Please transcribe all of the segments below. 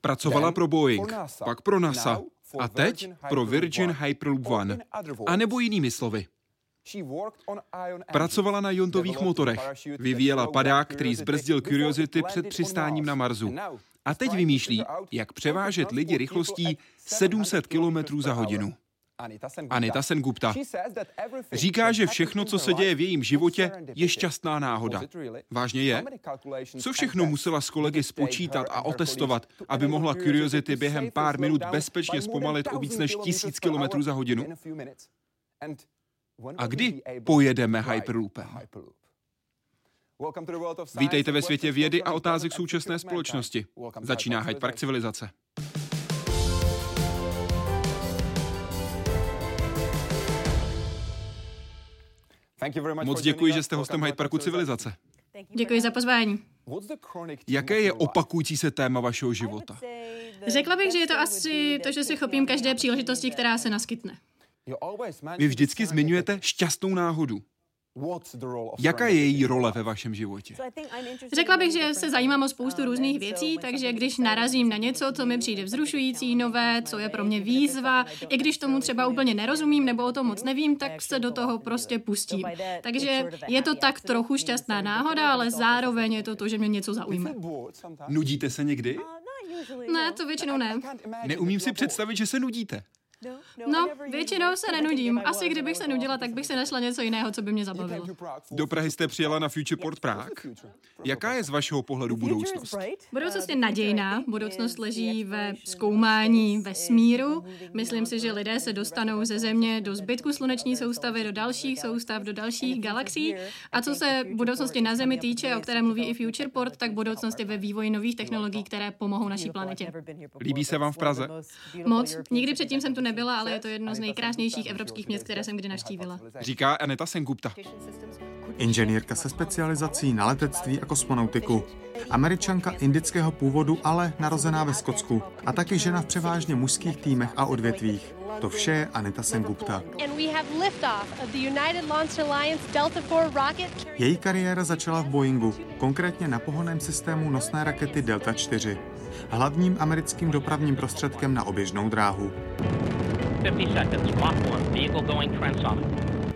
Pracovala pro Boeing, pak pro NASA a teď pro Virgin. Hyperloop One. A nebo jinými slovy, pracovala na jontových motorech, vyvíjela padák, který zbrzdil Curiosity před přistáním na Mars. Marsu. A teď vymýšlí, jak převážet lidi rychlostí people at 700 km za hodinu. Anita Sengupta. Říká, že všechno, co se děje v jejím životě, je šťastná náhoda. Vážně je? Co všechno musela s kolegy spočítat a otestovat, aby mohla Curiosity během pár minut bezpečně zpomalit o víc 1000 než kilometers 1000 per hour km za hodinu? in a kdy pojedeme Hyperloopem? Vítejte ve světě vědy a otázek současné společnosti. Začíná Hyde Park civilizace. Moc děkuji, že jste hostem Hyde Parku civilizace. Děkuji za pozvání. Jaké je opakující se téma vašeho života? Řekla bych, že je to asi to, že si chopím každé příležitosti, která se naskytne. Vy vždycky zmiňujete šťastnou náhodu. Jaká je její role ve vašem životě? Řekla bych, že se zajímám o spoustu různých věcí, takže když narazím na něco, co mi přijde vzrušující, nové, co je pro mě výzva, i když tomu třeba úplně nerozumím nebo o tom moc nevím, tak se do toho prostě pustím. Takže je to tak trochu šťastná náhoda, ale zároveň je to to, že mě něco zaujme. Nudíte se někdy? Ne, to většinou ne. Neumím si představit, že se nudíte. No, většinou se nenudím. Asi kdybych se nudila, tak bych se našla něco jiného, co by mě zabavilo. Do Prahy jste přijela na Futureport Prague. Jaká je z vašeho pohledu budoucnost? Budoucnost je nadějná, budoucnost leží ve zkoumání vesmíru. Myslím si, že lidé se dostanou ze Země do zbytku sluneční soustavy, do dalších soustav, do dalších galaxií. A co se budoucnosti na Zemi týče, o které mluví i Futureport, tak budoucnost je ve vývoji nových technologií, které pomohou naší planetě. Líbí se vám v Praze? Moc. Nikdy předtím jsem tu nebyla, ale je to jedno z nejkrásnějších evropských měst, které jsem kdy navštívila. Říká Aneta Sengupta. Inženýrka se specializací na letectví a kosmonautiku. Američanka indického původu, ale narozená ve Skotsku. A taky žena v převážně mužských týmech a odvětvích. To vše je Anita Sengupta. Její kariéra začala v Boeingu, konkrétně na pohonném systému nosné rakety Delta 4. Hlavním americkým dopravním prostředkem na oběžnou dráhu. 50 seconds. Mach 1. Vehicle going transonic.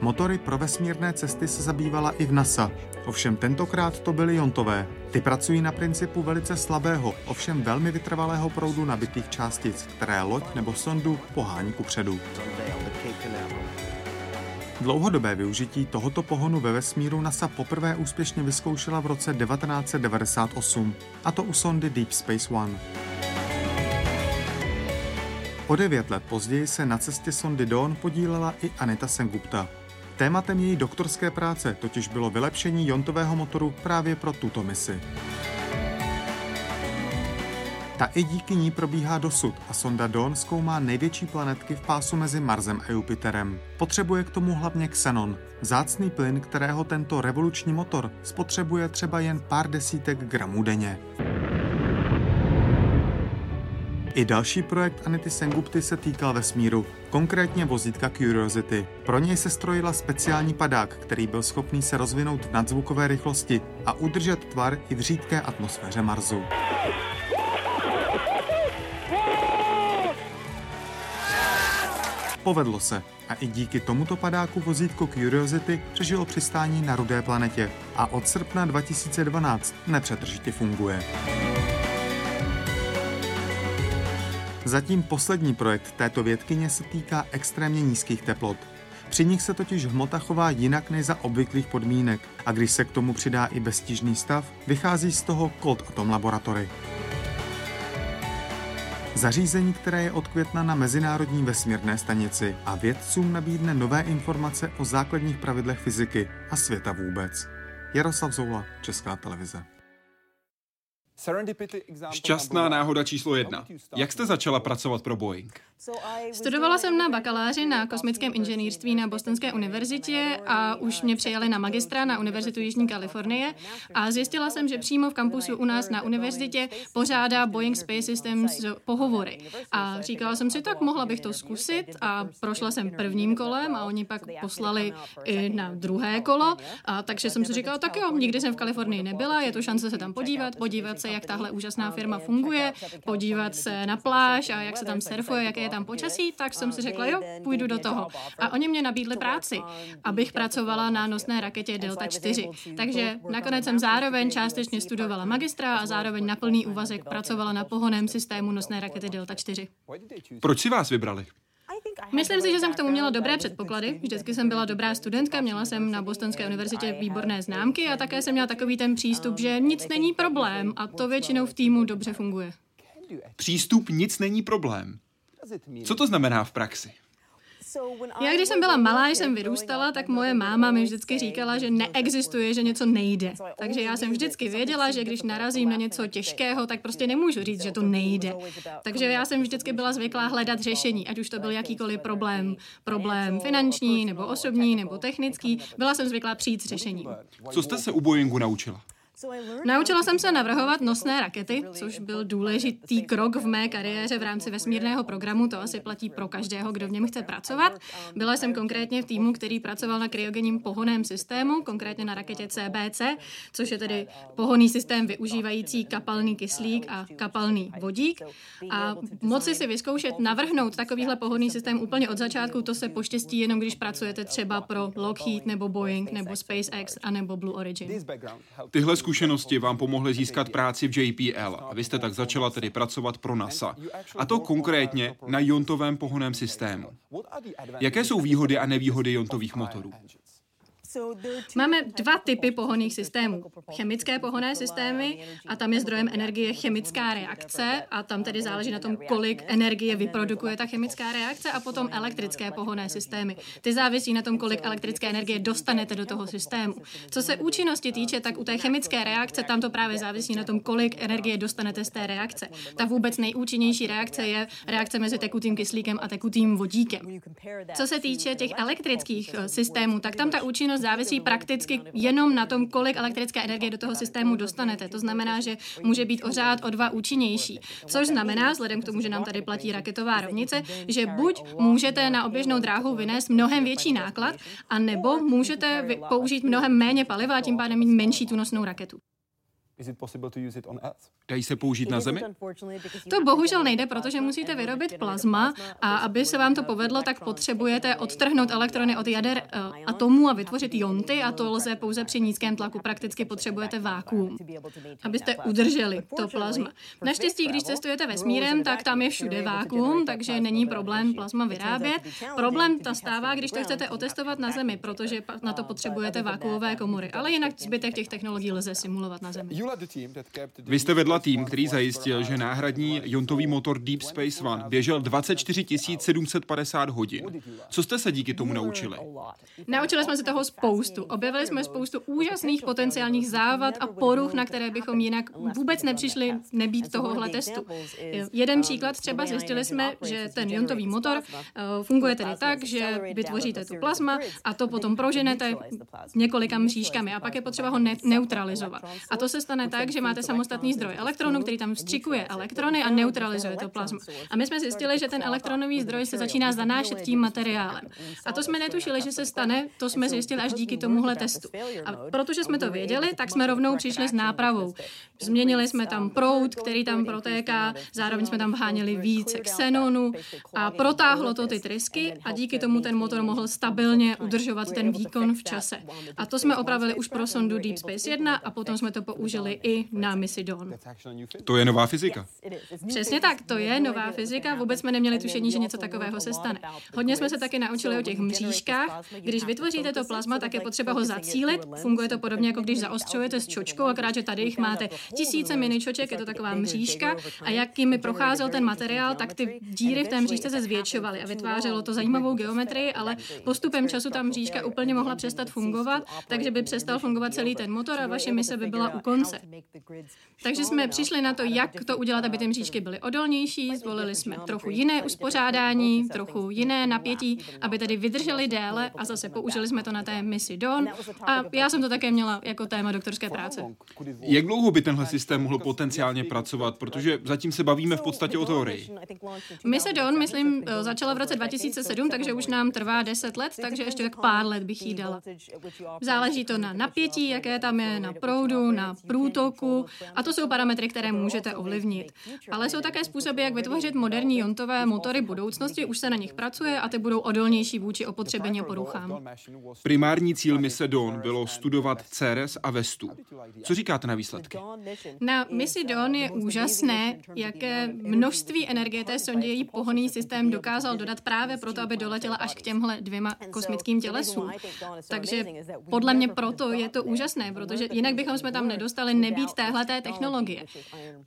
Motory pro vesmírné cesty se zabývala i v NASA. Ovšem tentokrát to byly jontové. Ty pracují na principu velice slabého, ovšem velmi vytrvalého proudu nabitých částic, které loď nebo sondu pohání kupředu. Dlouhodobé využití tohoto pohonu ve vesmíru NASA poprvé úspěšně vyzkoušela v roce 1998, a to u sondy Deep Space One. O devět let později se na cestě sondy Dawn podílela i Anita Sengupta. Tématem její doktorské práce totiž bylo vylepšení jontového motoru právě pro tuto misi. Ta i díky ní probíhá dosud a sonda Dawn zkoumá největší planetky v pásu mezi Marsem a Jupiterem. Potřebuje k tomu hlavně xenon, zácný plyn, kterého tento revoluční motor spotřebuje třeba jen pár desítek gramů denně. I další projekt Anity Sengupty se týkal vesmíru, konkrétně vozítka Curiosity. Pro něj se strojila speciální padák, který byl schopný se rozvinout v nadzvukové rychlosti a udržet tvar i v řídké atmosféře Marsu. Povedlo se a i díky tomuto padáku vozítko Curiosity přežilo přistání na rudé planetě a od srpna 2012 nepřetržitě funguje. Zatím poslední projekt této vědkyně se týká extrémně nízkých teplot. Při nich se totiž hmota chová jinak než za obvyklých podmínek a když se k tomu přidá i beztížný stav, vychází z toho Cold Atom Laboratory. Zařízení, které je od května na Mezinárodní vesmírné stanici a vědcům nabídne nové informace o základních pravidlech fyziky a světa vůbec. Jaroslav Zoula, Česká televize. Šťastná náhoda číslo jedna. Jak jste začala pracovat pro Boeing? Studovala jsem na bakaláři na kosmickém inženýrství na Bostonské univerzitě a už mě přijali na magistra na Univerzitu Jižní Kalifornie a zjistila jsem, že přímo v kampusu u nás na univerzitě pořádá Boeing Space Systems pohovory. A říkala jsem si, tak mohla bych to zkusit. A prošla jsem prvním kolem a oni pak poslali i na druhé kolo. A takže jsem si říkala, tak jo, nikdy jsem v Kalifornii nebyla, je to šance se tam podívat, podívat se, jak tahle úžasná firma funguje, podívat se na pláž a jak se tam surfuje, jaké je tam počasí, tak jsem si řekla, jo, půjdu do toho. A oni mě nabídli práci, abych pracovala na nosné raketě Delta 4. Takže nakonec jsem zároveň částečně studovala magistra a zároveň na plný úvazek pracovala na pohoném systému nosné rakety Delta 4. Proč si vás vybrali? Myslím si, že jsem k tomu měla dobré předpoklady. Vždycky jsem byla dobrá studentka, měla jsem na Bostonské univerzitě výborné známky a také jsem měla takový ten přístup, že nic není problém a to většinou v týmu dobře funguje. Přístup nic není problém. Co to znamená v praxi? Já když jsem byla malá, jsem vyrůstala, tak moje máma mi vždycky říkala, že neexistuje, že něco nejde. Takže já jsem vždycky věděla, že když narazím na něco těžkého, tak prostě nemůžu říct, že to nejde. Takže já jsem vždycky byla zvyklá hledat řešení, ať už to byl jakýkoliv problém, problém finanční, nebo osobní, nebo technický, byla jsem zvyklá přijít s řešením. Co jste se u Boeingu naučila? Naučila jsem se navrhovat nosné rakety, což byl důležitý krok v mé kariéře v rámci vesmírného programu. To asi platí pro každého, kdo v něm chce pracovat. Byla jsem konkrétně v týmu, který pracoval na kryogenním pohoném systému, konkrétně na raketě CBC, což je tedy pohonný systém využívající kapalný kyslík a kapalný vodík. A moci si vyzkoušet navrhnout takovýhle pohonný systém úplně od začátku, to se poštěstí jenom, když pracujete třeba pro Lockheed nebo Boeing nebo SpaceX a nebo Blue Origin. Tyhle zkušenosti vám pomohly získat práci v JPL a vy jste tak začala tedy pracovat pro NASA. A to konkrétně na jontovém pohoném systému. Jaké jsou výhody a nevýhody jontových motorů? Máme dva typy pohonných systémů. Chemické pohonné systémy a tam je zdrojem energie chemická reakce a tam tedy záleží na tom, kolik energie vyprodukuje ta chemická reakce a potom elektrické pohonné systémy. Ty závisí na tom, kolik elektrické energie dostanete do toho systému. Co se účinnosti týče, tak u té chemické reakce tam to právě závisí na tom, kolik energie dostanete z té reakce. Ta vůbec nejúčinnější reakce je reakce mezi tekutým kyslíkem a tekutým vodíkem. Co se týče těch elektrických systémů, tak tam ta účinnost závisí prakticky jenom na tom, kolik elektrické energie do toho systému dostanete. To znamená, že může být o řád o dva účinnější. Což znamená, vzhledem k tomu, že nám tady platí raketová rovnice, že buď můžete na oběžnou dráhu vynést mnohem větší náklad, a nebo můžete použít mnohem méně paliva a tím pádem mít menší tu nosnou raketu. Dají se použít na Zemi? To bohužel nejde, protože musíte vyrobit plazma a aby se vám to povedlo, tak potřebujete odtrhnout elektrony od jader uh, atomů a vytvořit jonty a to lze pouze při nízkém tlaku. Prakticky potřebujete vákuum, abyste udrželi to plazma. Naštěstí, když cestujete vesmírem, tak tam je všude vákuum, takže není problém plazma vyrábět. Problém ta stává, když to chcete otestovat na Zemi, protože na to potřebujete vákuové komory. Ale jinak zbytek těch technologií lze simulovat na Zemi. Vy jste vedla tým, který zajistil, že náhradní jontový motor Deep Space One běžel 24 750 hodin. Co jste se díky tomu naučili? Naučili jsme se toho spoustu. Objevili jsme spoustu úžasných potenciálních závad a poruch, na které bychom jinak vůbec nepřišli nebýt tohohle testu. Jeden příklad třeba zjistili jsme, že ten jontový motor eh, funguje tedy tak, že vytvoříte tu plazma a to potom proženete několika mřížkami a pak je potřeba ho ne- neutralizovat. A to se stane tak, že máte samostatný zdroj elektronu, který tam vstřikuje elektrony a neutralizuje to plazma. A my jsme zjistili, že ten elektronový zdroj se začíná zanášet tím materiálem. A to jsme netušili, že se stane, to jsme zjistili až díky tomuhle testu. A protože jsme to věděli, tak jsme rovnou přišli s nápravou. Změnili jsme tam proud, který tam protéká, zároveň jsme tam vháněli více xenonu a protáhlo to ty trysky a díky tomu ten motor mohl stabilně udržovat ten výkon v čase. A to jsme opravili už pro sondu Deep Space 1 a potom jsme to použili i na misi Dawn. To je nová fyzika. Přesně tak, to je nová fyzika. Vůbec jsme neměli tušení, že něco takového se stane. Hodně jsme se taky naučili o těch mřížkách. Když vytvoříte to plazma, tak je potřeba ho zacílit. Funguje to podobně, jako když zaostřujete s čočkou, akorát, že tady jich máte tisíce mini čoček, je to taková mřížka. A jak jimi procházel ten materiál, tak ty díry v té mřížce se zvětšovaly a vytvářelo to zajímavou geometrii, ale postupem času ta mřížka úplně mohla přestat fungovat, takže by přestal fungovat celý ten motor a vaše mise by byla u konce. Takže jsme přišli na to, jak to udělat, aby ty mřížky byly odolnější. Zvolili jsme trochu jiné uspořádání, trochu jiné napětí, aby tedy vydrželi déle a zase použili jsme to na té misi Dawn. A já jsem to také měla jako téma doktorské práce. Jak dlouho by tenhle systém mohl potenciálně pracovat? Protože zatím se bavíme v podstatě o teorii. Mise Dawn, myslím, začala v roce 2007, takže už nám trvá 10 let, takže ještě tak pár let bych jí dala. Záleží to na napětí, jaké tam je, na proudu, na průtoku a to jsou parametry, které můžete ovlivnit. Ale jsou také způsoby, jak vytvořit moderní jontové motory budoucnosti, už se na nich pracuje a ty budou odolnější vůči opotřebení a poruchám. Primární cíl mise Dawn bylo studovat Ceres a Vestu. Co říkáte na výsledky? Na misi Dawn je úžasné, jaké množství energie té sondě její pohonný systém dokázal dodat právě proto, aby doletěla až k těmhle dvěma kosmickým tělesům. Takže podle mě proto je to úžasné, protože jinak bychom jsme tam nedostali nebýt téhleté technologie.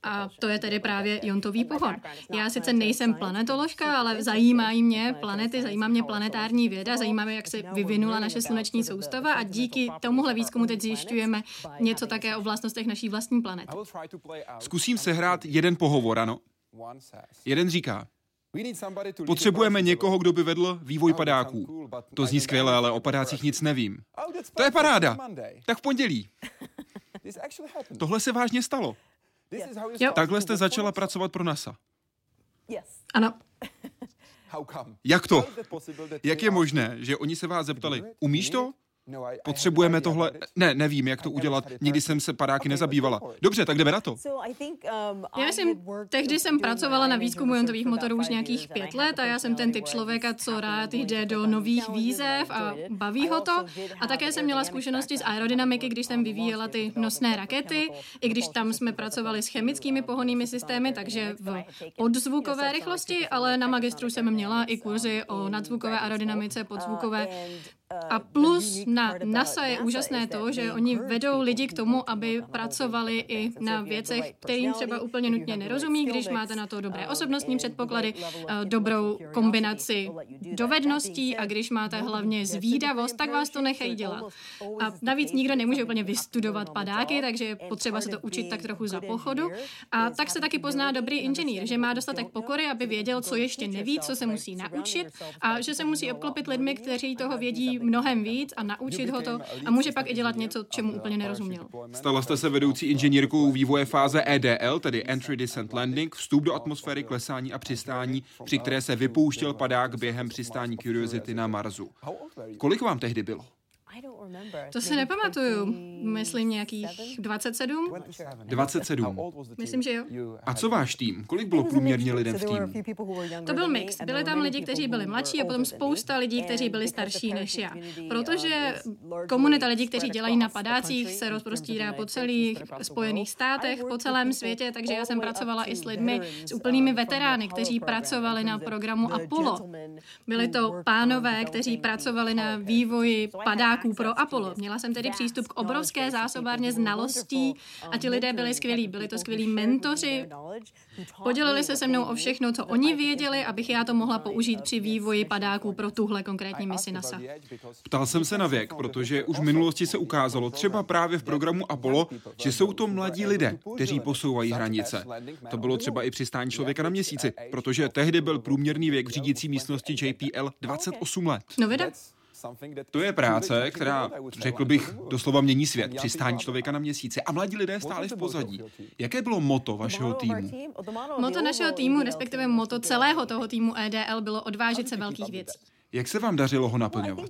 A to je tedy právě jontový pohon. Já sice nejsem planetoložka, ale zajímají mě planety, zajímá mě planetární věda, zajímá mě, jak se vyvinula naše sluneční soustava a díky tomuhle výzkumu teď zjišťujeme něco také o vlastnostech naší vlastní planety. Zkusím sehrát jeden pohovor, ano? Jeden říká, Potřebujeme někoho, kdo by vedl vývoj padáků. To zní skvěle, ale o padácích nic nevím. To je paráda. Tak v pondělí. Tohle se vážně stalo. Jo. Takhle jste začala pracovat pro NASA. Ano, Jak to? Jak je možné, že oni se vás zeptali, umíš to? Potřebujeme tohle... Ne, nevím, jak to udělat. Nikdy jsem se padáky nezabývala. Dobře, tak jdeme na to. Já myslím, tehdy jsem pracovala na výzkumu jontových motorů už nějakých pět let a já jsem ten typ člověka, co rád jde do nových výzev a baví ho to. A také jsem měla zkušenosti z aerodynamiky, když jsem vyvíjela ty nosné rakety, i když tam jsme pracovali s chemickými pohonnými systémy, takže v podzvukové rychlosti, ale na magistru jsem měla i kurzy o nadzvukové aerodynamice, podzvukové a plus na NASA je úžasné to, že oni vedou lidi k tomu, aby pracovali i na věcech, kterým třeba úplně nutně nerozumí, když máte na to dobré osobnostní předpoklady, eh, dobrou kombinaci dovedností. A když máte hlavně zvídavost, tak vás to nechají dělat. A navíc nikdo nemůže úplně vystudovat padáky, takže je potřeba se to učit tak trochu za pochodu. A tak se taky pozná dobrý inženýr, že má dostatek pokory, aby věděl, co ještě neví, co se musí naučit. a že se musí obklopit lidmi, kteří toho vědí mnohem víc a naučit ho to a může pak i dělat něco, čemu úplně nerozuměl. Stala jste se vedoucí inženýrkou vývoje fáze EDL, tedy Entry Descent Landing, vstup do atmosféry, klesání a přistání, při které se vypouštěl padák během přistání Curiosity na Marsu. Kolik vám tehdy bylo? To si nepamatuju. Myslím nějakých 27? 27. Myslím, že jo. A co váš tým? Kolik bylo průměrně lidem v týmu? To byl mix. Byli tam lidi, kteří byli mladší a potom spousta lidí, kteří byli starší než já. Protože komunita lidí, kteří dělají na padácích, se rozprostírá po celých Spojených státech, po celém světě, takže já jsem pracovala i s lidmi, s úplnými veterány, kteří pracovali na programu Apollo. Byli to pánové, kteří pracovali na vývoji padáků pro Apollo. Měla jsem tedy přístup k obrovské zásobárně znalostí a ti lidé byli skvělí. Byli to skvělí mentoři, podělili se se mnou o všechno, co oni věděli, abych já to mohla použít při vývoji padáků pro tuhle konkrétní misi NASA. Ptal jsem se na věk, protože už v minulosti se ukázalo, třeba právě v programu Apollo, že jsou to mladí lidé, kteří posouvají hranice. To bylo třeba i přistání člověka na měsíci, protože tehdy byl průměrný věk v řídící místnosti JPL 28 let. No vida? To je práce, která, řekl bych, doslova mění svět. Přistání člověka na měsíci. A mladí lidé stáli v pozadí. Jaké bylo moto vašeho týmu? Moto našeho týmu, respektive moto celého toho týmu EDL, bylo odvážet se velkých věcí. Jak se vám dařilo ho naplňovat?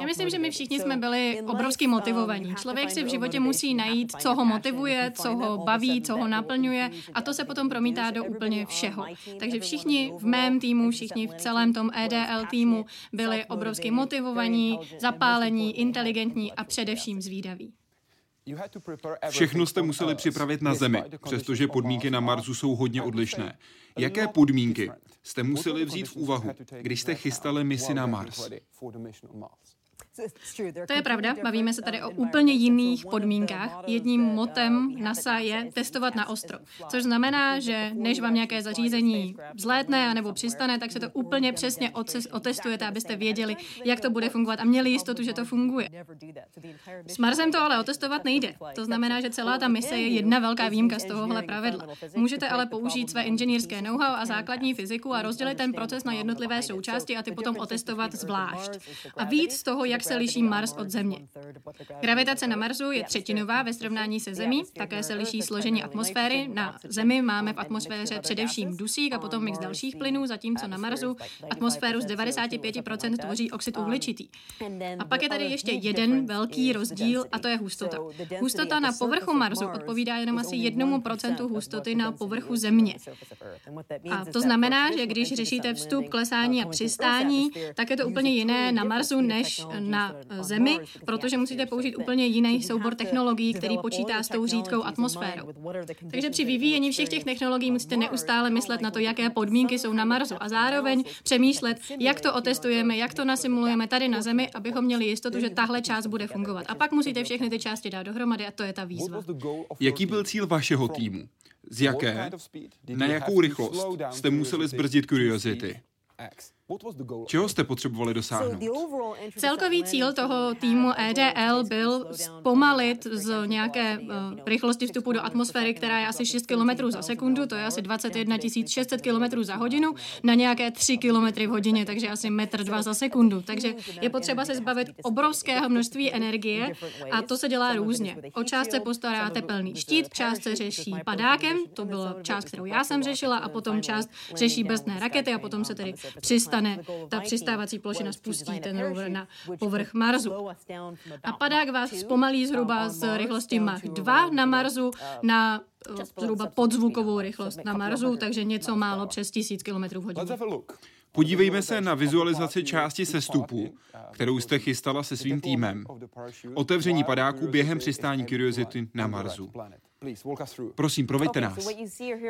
Já myslím, že my všichni jsme byli obrovsky motivovaní. Člověk si v životě musí najít, co ho motivuje, co ho baví, co ho naplňuje a to se potom promítá do úplně všeho. Takže všichni v mém týmu, všichni v celém tom EDL týmu byli obrovsky motivovaní, zapálení, inteligentní a především zvídaví. Všechno jste museli připravit na Zemi, přestože podmínky na Marsu jsou hodně odlišné. Jaké podmínky jste museli vzít v úvahu, když jste chystali misi na Mars? To je pravda, bavíme se tady o úplně jiných podmínkách. Jedním motem NASA je testovat na ostro, což znamená, že než vám nějaké zařízení vzlétne nebo přistane, tak se to úplně přesně otestujete, abyste věděli, jak to bude fungovat. A měli jistotu, že to funguje. S Marsem to ale otestovat nejde. To znamená, že celá ta mise je jedna velká výjimka z tohohle pravidla. Můžete ale použít své inženýrské know-how a základní fyziku a rozdělit ten proces na jednotlivé součásti a ty potom otestovat zvlášť. A víc z toho, jak se liší Mars od Země. Gravitace na Marsu je třetinová ve srovnání se Zemí, také se liší složení atmosféry. Na Zemi máme v atmosféře především dusík a potom mix dalších plynů, zatímco na Marsu atmosféru z 95% tvoří oxid uhličitý. A pak je tady ještě jeden velký rozdíl a to je hustota. Hustota na povrchu Marsu odpovídá jenom asi jednomu procentu hustoty na povrchu Země. A to znamená, že když řešíte vstup, klesání a přistání, tak je to úplně jiné na Marsu než na Zemi, protože musíte použít úplně jiný soubor technologií, který počítá s tou řídkou atmosférou. Takže při vyvíjení všech těch technologií musíte neustále myslet na to, jaké podmínky jsou na Marsu a zároveň přemýšlet, jak to otestujeme, jak to nasimulujeme tady na Zemi, abychom měli jistotu, že tahle část bude fungovat. A pak musíte všechny ty části dát dohromady a to je ta výzva. Jaký byl cíl vašeho týmu? Z jaké, na jakou rychlost jste museli zbrzdit Curiosity? Čeho jste potřebovali dosáhnout? Celkový cíl toho týmu EDL byl zpomalit z nějaké uh, rychlosti vstupu do atmosféry, která je asi 6 km za sekundu, to je asi 21 600 km za hodinu, na nějaké 3 km v hodině, takže asi metr dva za sekundu. Takže je potřeba se zbavit obrovského množství energie a to se dělá různě. O část se postará tepelný štít, část se řeší padákem, to byla část, kterou já jsem řešila, a potom část řeší brzdné rakety a potom se tedy přistane dostane ta přistávací plošina, spustí ten rover na povrch Marsu. A padák vás zpomalí zhruba z rychlosti Mach 2 na Marsu na eh, zhruba podzvukovou rychlost na Marsu, takže něco málo přes 1000 km hodině. Podívejme se na vizualizaci části sestupu, kterou jste chystala se svým týmem. Otevření padáku během přistání Curiosity na Marsu. Prosím, proveďte nás.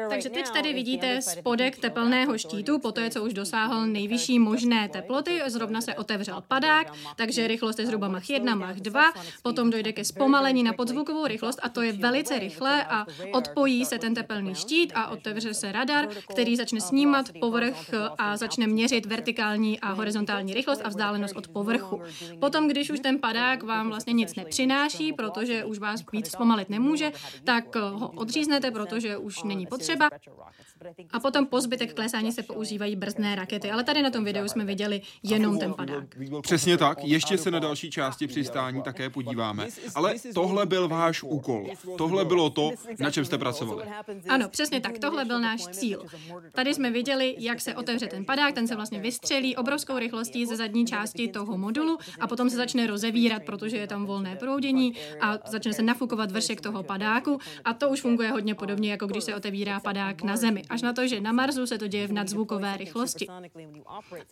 Takže teď tady vidíte spodek tepelného štítu, po té, co už dosáhl nejvyšší možné teploty, zrovna se otevřel padák, takže rychlost je zhruba Mach 1, Mach 2, potom dojde ke zpomalení na podzvukovou rychlost a to je velice rychle a odpojí se ten tepelný štít a otevře se radar, který začne snímat povrch a začne měřit vertikální a horizontální rychlost a vzdálenost od povrchu. Potom, když už ten padák vám vlastně nic nepřináší, protože už vás víc zpomalit nemůže, tak tak ho odříznete, protože už není potřeba. A potom po zbytek klesání se používají brzdné rakety, ale tady na tom videu jsme viděli jenom ten padák. Přesně tak, ještě se na další části přistání také podíváme. Ale tohle byl váš úkol. Tohle bylo to, na čem jste pracovali. Ano, přesně tak, tohle byl náš cíl. Tady jsme viděli, jak se otevře ten padák, ten se vlastně vystřelí obrovskou rychlostí ze zadní části toho modulu a potom se začne rozevírat, protože je tam volné proudění a začne se nafukovat vršek toho padáku a to už funguje hodně podobně, jako když se otevírá padák na Zemi až na to, že na Marsu se to děje v nadzvukové rychlosti.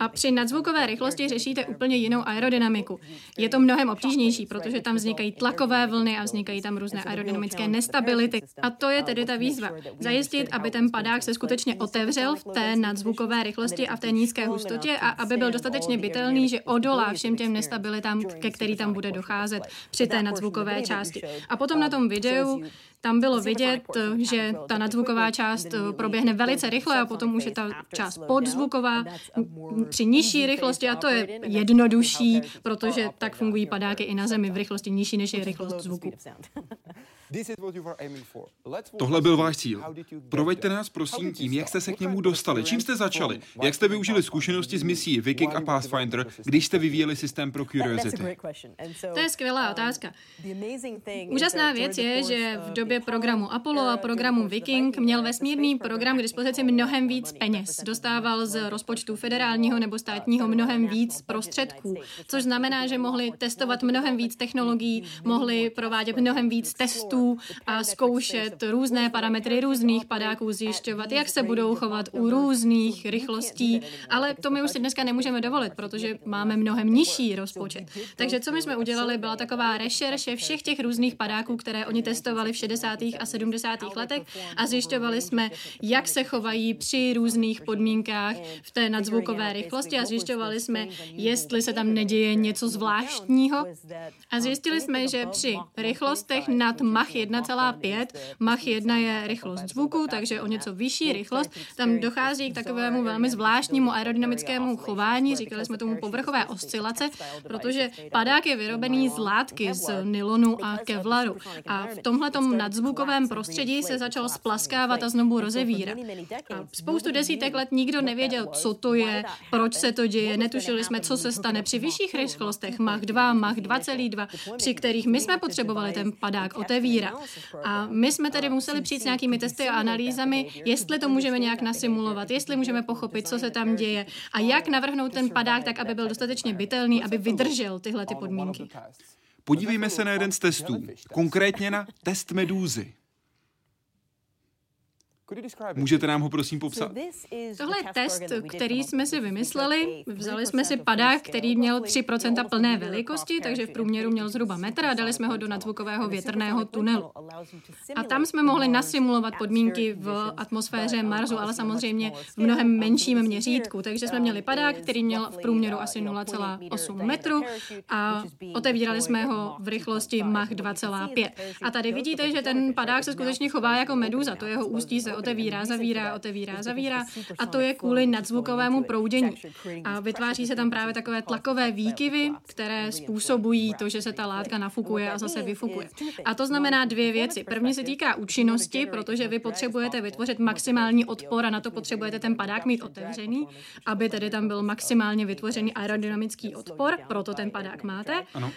A při nadzvukové rychlosti řešíte úplně jinou aerodynamiku. Je to mnohem obtížnější, protože tam vznikají tlakové vlny a vznikají tam různé aerodynamické nestability. A to je tedy ta výzva. Zajistit, aby ten padák se skutečně otevřel v té nadzvukové rychlosti a v té nízké hustotě a aby byl dostatečně bytelný, že odolá všem těm nestabilitám, ke který tam bude docházet při té nadzvukové části. A potom na tom videu tam bylo vidět, že ta nadzvuková část proběhne velice rychle a potom už je ta část podzvuková při nižší rychlosti a to je jednodušší, protože tak fungují padáky i na Zemi v rychlosti nižší než je rychlost zvuku. Tohle byl váš cíl. Proveďte nás prosím tím, jak jste se k němu dostali, čím jste začali, jak jste využili zkušenosti z misí Viking a Pathfinder, když jste vyvíjeli systém pro Curiosity. To je skvělá otázka. Úžasná věc je, že v době programu Apollo a programu Viking měl vesmírný program k dispozici mnohem víc peněz. Dostával z rozpočtu federálního nebo státního mnohem víc prostředků, což znamená, že mohli testovat mnohem víc technologií, mohli provádět mnohem víc testů, a zkoušet různé parametry různých padáků, zjišťovat, jak se budou chovat u různých rychlostí, ale to my už si dneska nemůžeme dovolit, protože máme mnohem nižší rozpočet. Takže co my jsme udělali, byla taková rešerše všech těch různých padáků, které oni testovali v 60. a 70. letech a zjišťovali jsme, jak se chovají při různých podmínkách v té nadzvukové rychlosti a zjišťovali jsme, jestli se tam neděje něco zvláštního. A zjistili jsme, že při rychlostech nad Mach Mach 1,5. Mach 1 je rychlost zvuku, takže o něco vyšší rychlost. Tam dochází k takovému velmi zvláštnímu aerodynamickému chování, říkali jsme tomu povrchové oscilace, protože padák je vyrobený z látky, z nylonu a kevlaru. A v tomhletom nadzvukovém prostředí se začal splaskávat a znovu rozevírat. A spoustu desítek let nikdo nevěděl, co to je, proč se to děje, netušili jsme, co se stane při vyšších rychlostech Mach 2, Mach 2,2, při kterých my jsme potřebovali ten padák otevírat. A my jsme tedy museli přijít s nějakými testy a analýzami, jestli to můžeme nějak nasimulovat, jestli můžeme pochopit, co se tam děje a jak navrhnout ten padák tak, aby byl dostatečně bytelný, aby vydržel tyhle ty podmínky. Podívejme se na jeden z testů, konkrétně na test medúzy. Můžete nám ho prosím popsat? Tohle je test, který jsme si vymysleli. Vzali jsme si padák, který měl 3% plné velikosti, takže v průměru měl zhruba metr a dali jsme ho do nadzvukového větrného tunelu. A tam jsme mohli nasimulovat podmínky v atmosféře Marsu, ale samozřejmě v mnohem menším měřítku. Takže jsme měli padák, který měl v průměru asi 0,8 metru a otevírali jsme ho v rychlosti Mach 2,5. A tady vidíte, že ten padák se skutečně chová jako meduza. To jeho ústí se otevírá, zavírá, otevírá, zavírá a to je kvůli nadzvukovému proudění. A vytváří se tam právě takové tlakové výkyvy, které způsobují to, že se ta látka nafukuje a zase vyfukuje. A to znamená dvě věci. První se týká účinnosti, protože vy potřebujete vytvořit maximální odpor a na to potřebujete ten padák mít otevřený, aby tedy tam byl maximálně vytvořený aerodynamický odpor, proto ten padák máte. Ano.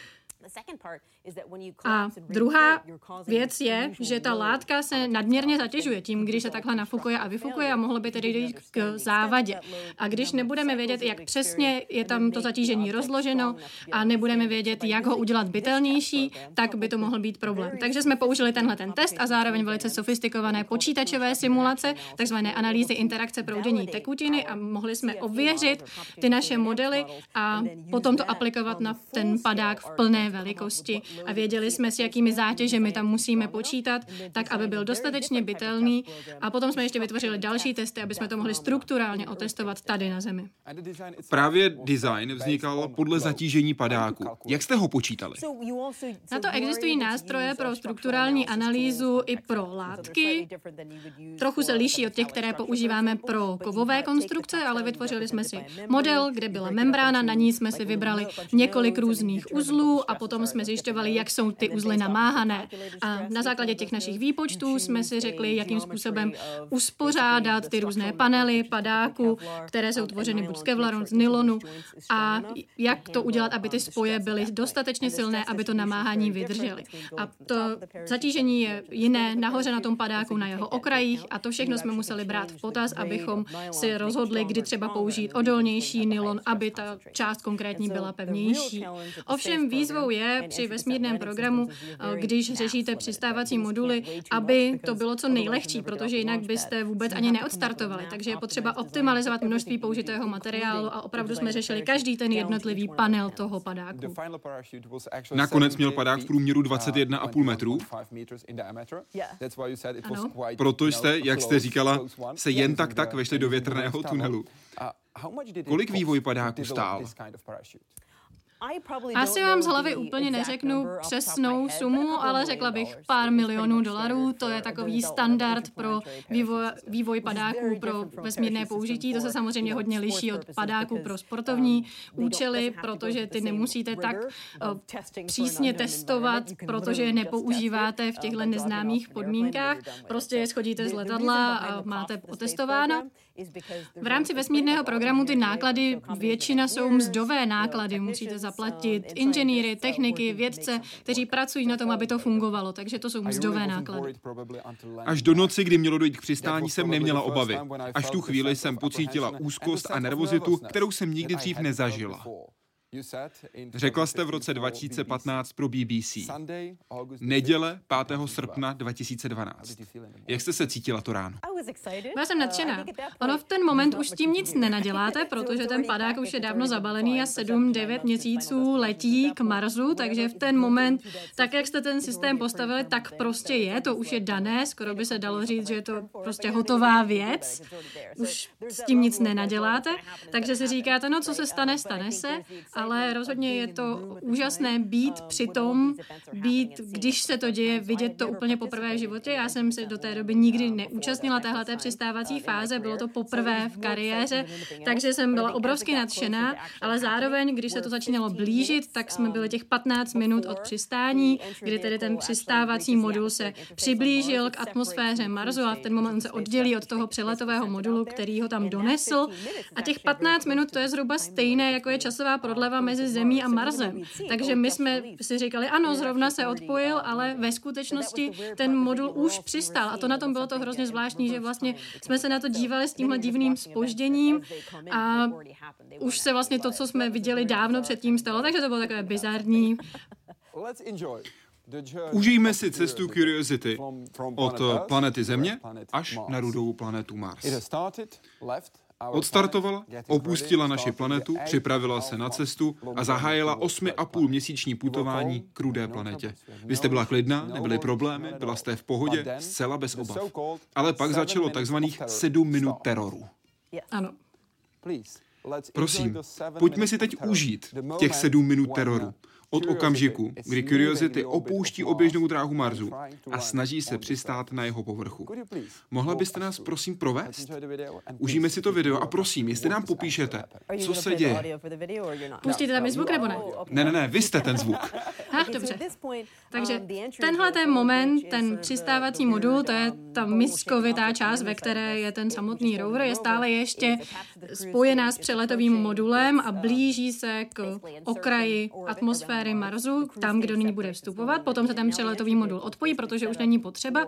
A druhá věc je, že ta látka se nadměrně zatěžuje tím, když se takhle nafukuje a vyfukuje a mohlo by tedy dojít k závadě. A když nebudeme vědět, jak přesně je tam to zatížení rozloženo a nebudeme vědět, jak ho udělat bytelnější, tak by to mohl být problém. Takže jsme použili tenhle ten test a zároveň velice sofistikované počítačové simulace, takzvané analýzy interakce proudění tekutiny a mohli jsme ověřit ty naše modely a potom to aplikovat na ten padák v plné velikosti a věděli jsme, s jakými zátěžemi tam musíme počítat, tak aby byl dostatečně bytelný. A potom jsme ještě vytvořili další testy, aby jsme to mohli strukturálně otestovat tady na Zemi. Právě design vznikal podle zatížení padáku. Jak jste ho počítali? Na to existují nástroje pro strukturální analýzu i pro látky. Trochu se liší od těch, které používáme pro kovové konstrukce, ale vytvořili jsme si model, kde byla membrána, na ní jsme si vybrali několik různých uzlů a potom jsme zjišťovali, jak jsou ty uzly namáhané. A na základě těch našich výpočtů jsme si řekli, jakým způsobem uspořádat ty různé panely padáku, které jsou tvořeny buď z kevlaru, z nylonu a jak to udělat, aby ty spoje byly dostatečně silné, aby to namáhání vydržely. A to zatížení je jiné nahoře na tom padáku, na jeho okrajích a to všechno jsme museli brát v potaz, abychom si rozhodli, kdy třeba použít odolnější nylon, aby ta část konkrétní byla pevnější. Ovšem výzvou je při vesmírném programu, když řešíte přistávací moduly, aby to bylo co nejlehčí, protože jinak byste vůbec ani neodstartovali. Takže je potřeba optimalizovat množství použitého materiálu a opravdu jsme řešili každý ten jednotlivý panel toho padáku. Nakonec měl padák v průměru 21,5 metrů. Ano. Proto jste, jak jste říkala, se jen tak tak vešli do větrného tunelu. Kolik vývoj padáku stál? Asi vám z hlavy úplně neřeknu přesnou sumu, ale řekla bych pár milionů dolarů. To je takový standard pro vývoj, vývoj padáků pro vesmírné použití. To se samozřejmě hodně liší od padáků pro sportovní účely, protože ty nemusíte tak uh, přísně testovat, protože je nepoužíváte v těchto neznámých podmínkách. Prostě je schodíte z letadla a máte otestováno. V rámci vesmírného programu ty náklady většina jsou mzdové náklady. Musíte zaplatit inženýry, techniky, vědce, kteří pracují na tom, aby to fungovalo. Takže to jsou mzdové náklady. Až do noci, kdy mělo dojít k přistání, jsem neměla obavy. Až tu chvíli jsem pocítila úzkost a nervozitu, kterou jsem nikdy dřív nezažila. Řekla jste v roce 2015 pro BBC. Neděle 5. srpna 2012. Jak jste se cítila to ráno? Byla jsem nadšená. Ono v ten moment už s tím nic nenaděláte, protože ten padák už je dávno zabalený a 7-9 měsíců letí k Marsu, takže v ten moment, tak jak jste ten systém postavili, tak prostě je, to už je dané, skoro by se dalo říct, že je to prostě hotová věc. Už s tím nic nenaděláte, takže si říkáte, no co se stane, stane se ale rozhodně je to úžasné být při tom, být, když se to děje, vidět to úplně poprvé v životě. Já jsem se do té doby nikdy neúčastnila téhleté přistávací fáze, bylo to poprvé v kariéře, takže jsem byla obrovsky nadšená, ale zároveň, když se to začínalo blížit, tak jsme byli těch 15 minut od přistání, kdy tedy ten přistávací modul se přiblížil k atmosféře Marsu a v ten moment se oddělí od toho přeletového modulu, který ho tam donesl. A těch 15 minut to je zhruba stejné, jako je časová prodleva mezi Zemí a Marsem. Takže my jsme si říkali, ano, zrovna se odpojil, ale ve skutečnosti ten modul už přistál. A to na tom bylo to hrozně zvláštní, že vlastně jsme se na to dívali s tímhle divným spožděním a už se vlastně to, co jsme viděli dávno předtím stalo, takže to bylo takové bizarní. Užijme si cestu Curiosity od planety Země až na rudou planetu Mars. Odstartovala, opustila naši planetu, připravila se na cestu a zahájila 8,5 měsíční putování k rudé planetě. Vy jste byla klidná, nebyly problémy, byla jste v pohodě, zcela bez obav. Ale pak začalo takzvaných 7 minut teroru. Ano. Prosím, pojďme si teď užít těch 7 minut teroru. Od okamžiku, kdy Curiosity opouští oběžnou dráhu Marsu a snaží se přistát na jeho povrchu. Mohla byste nás prosím provést? Užijeme si to video a prosím, jestli nám popíšete, co se děje. Pustíte tam i zvuk nebo ne? Ne, ne, ne, vy jste ten zvuk. Ach, dobře. Takže tenhle ten moment, ten přistávací modul, to je ta miskovitá část, ve které je ten samotný rover, je stále ještě spojená s přeletovým modulem a blíží se k okraji atmosféry atmosféry Marsu, tam, kdo nyní bude vstupovat. Potom se ten přeletový modul odpojí, protože už není potřeba.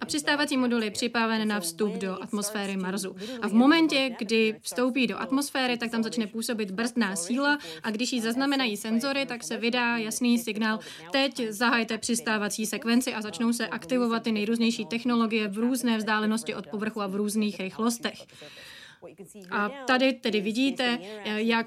A přistávací modul je připraven na vstup do atmosféry Marsu. A v momentě, kdy vstoupí do atmosféry, tak tam začne působit brzdná síla a když ji zaznamenají senzory, tak se vydá jasný signál. Teď zahajte přistávací sekvenci a začnou se aktivovat ty nejrůznější technologie v různé vzdálenosti od povrchu a v různých rychlostech. A tady tedy vidíte, jak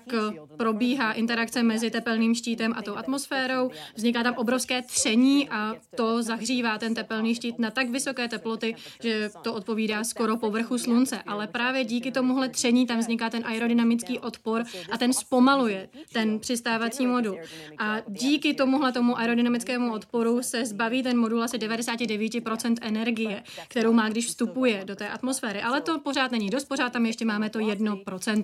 probíhá interakce mezi tepelným štítem a tou atmosférou. Vzniká tam obrovské tření a to zahřívá ten tepelný štít na tak vysoké teploty, že to odpovídá skoro povrchu slunce. Ale právě díky tomuhle tření tam vzniká ten aerodynamický odpor a ten zpomaluje ten přistávací modul. A díky tomuhle tomu aerodynamickému odporu se zbaví ten modul asi 99% energie, kterou má, když vstupuje do té atmosféry. Ale to pořád není dost, pořád tam ještě ještě máme to 1%.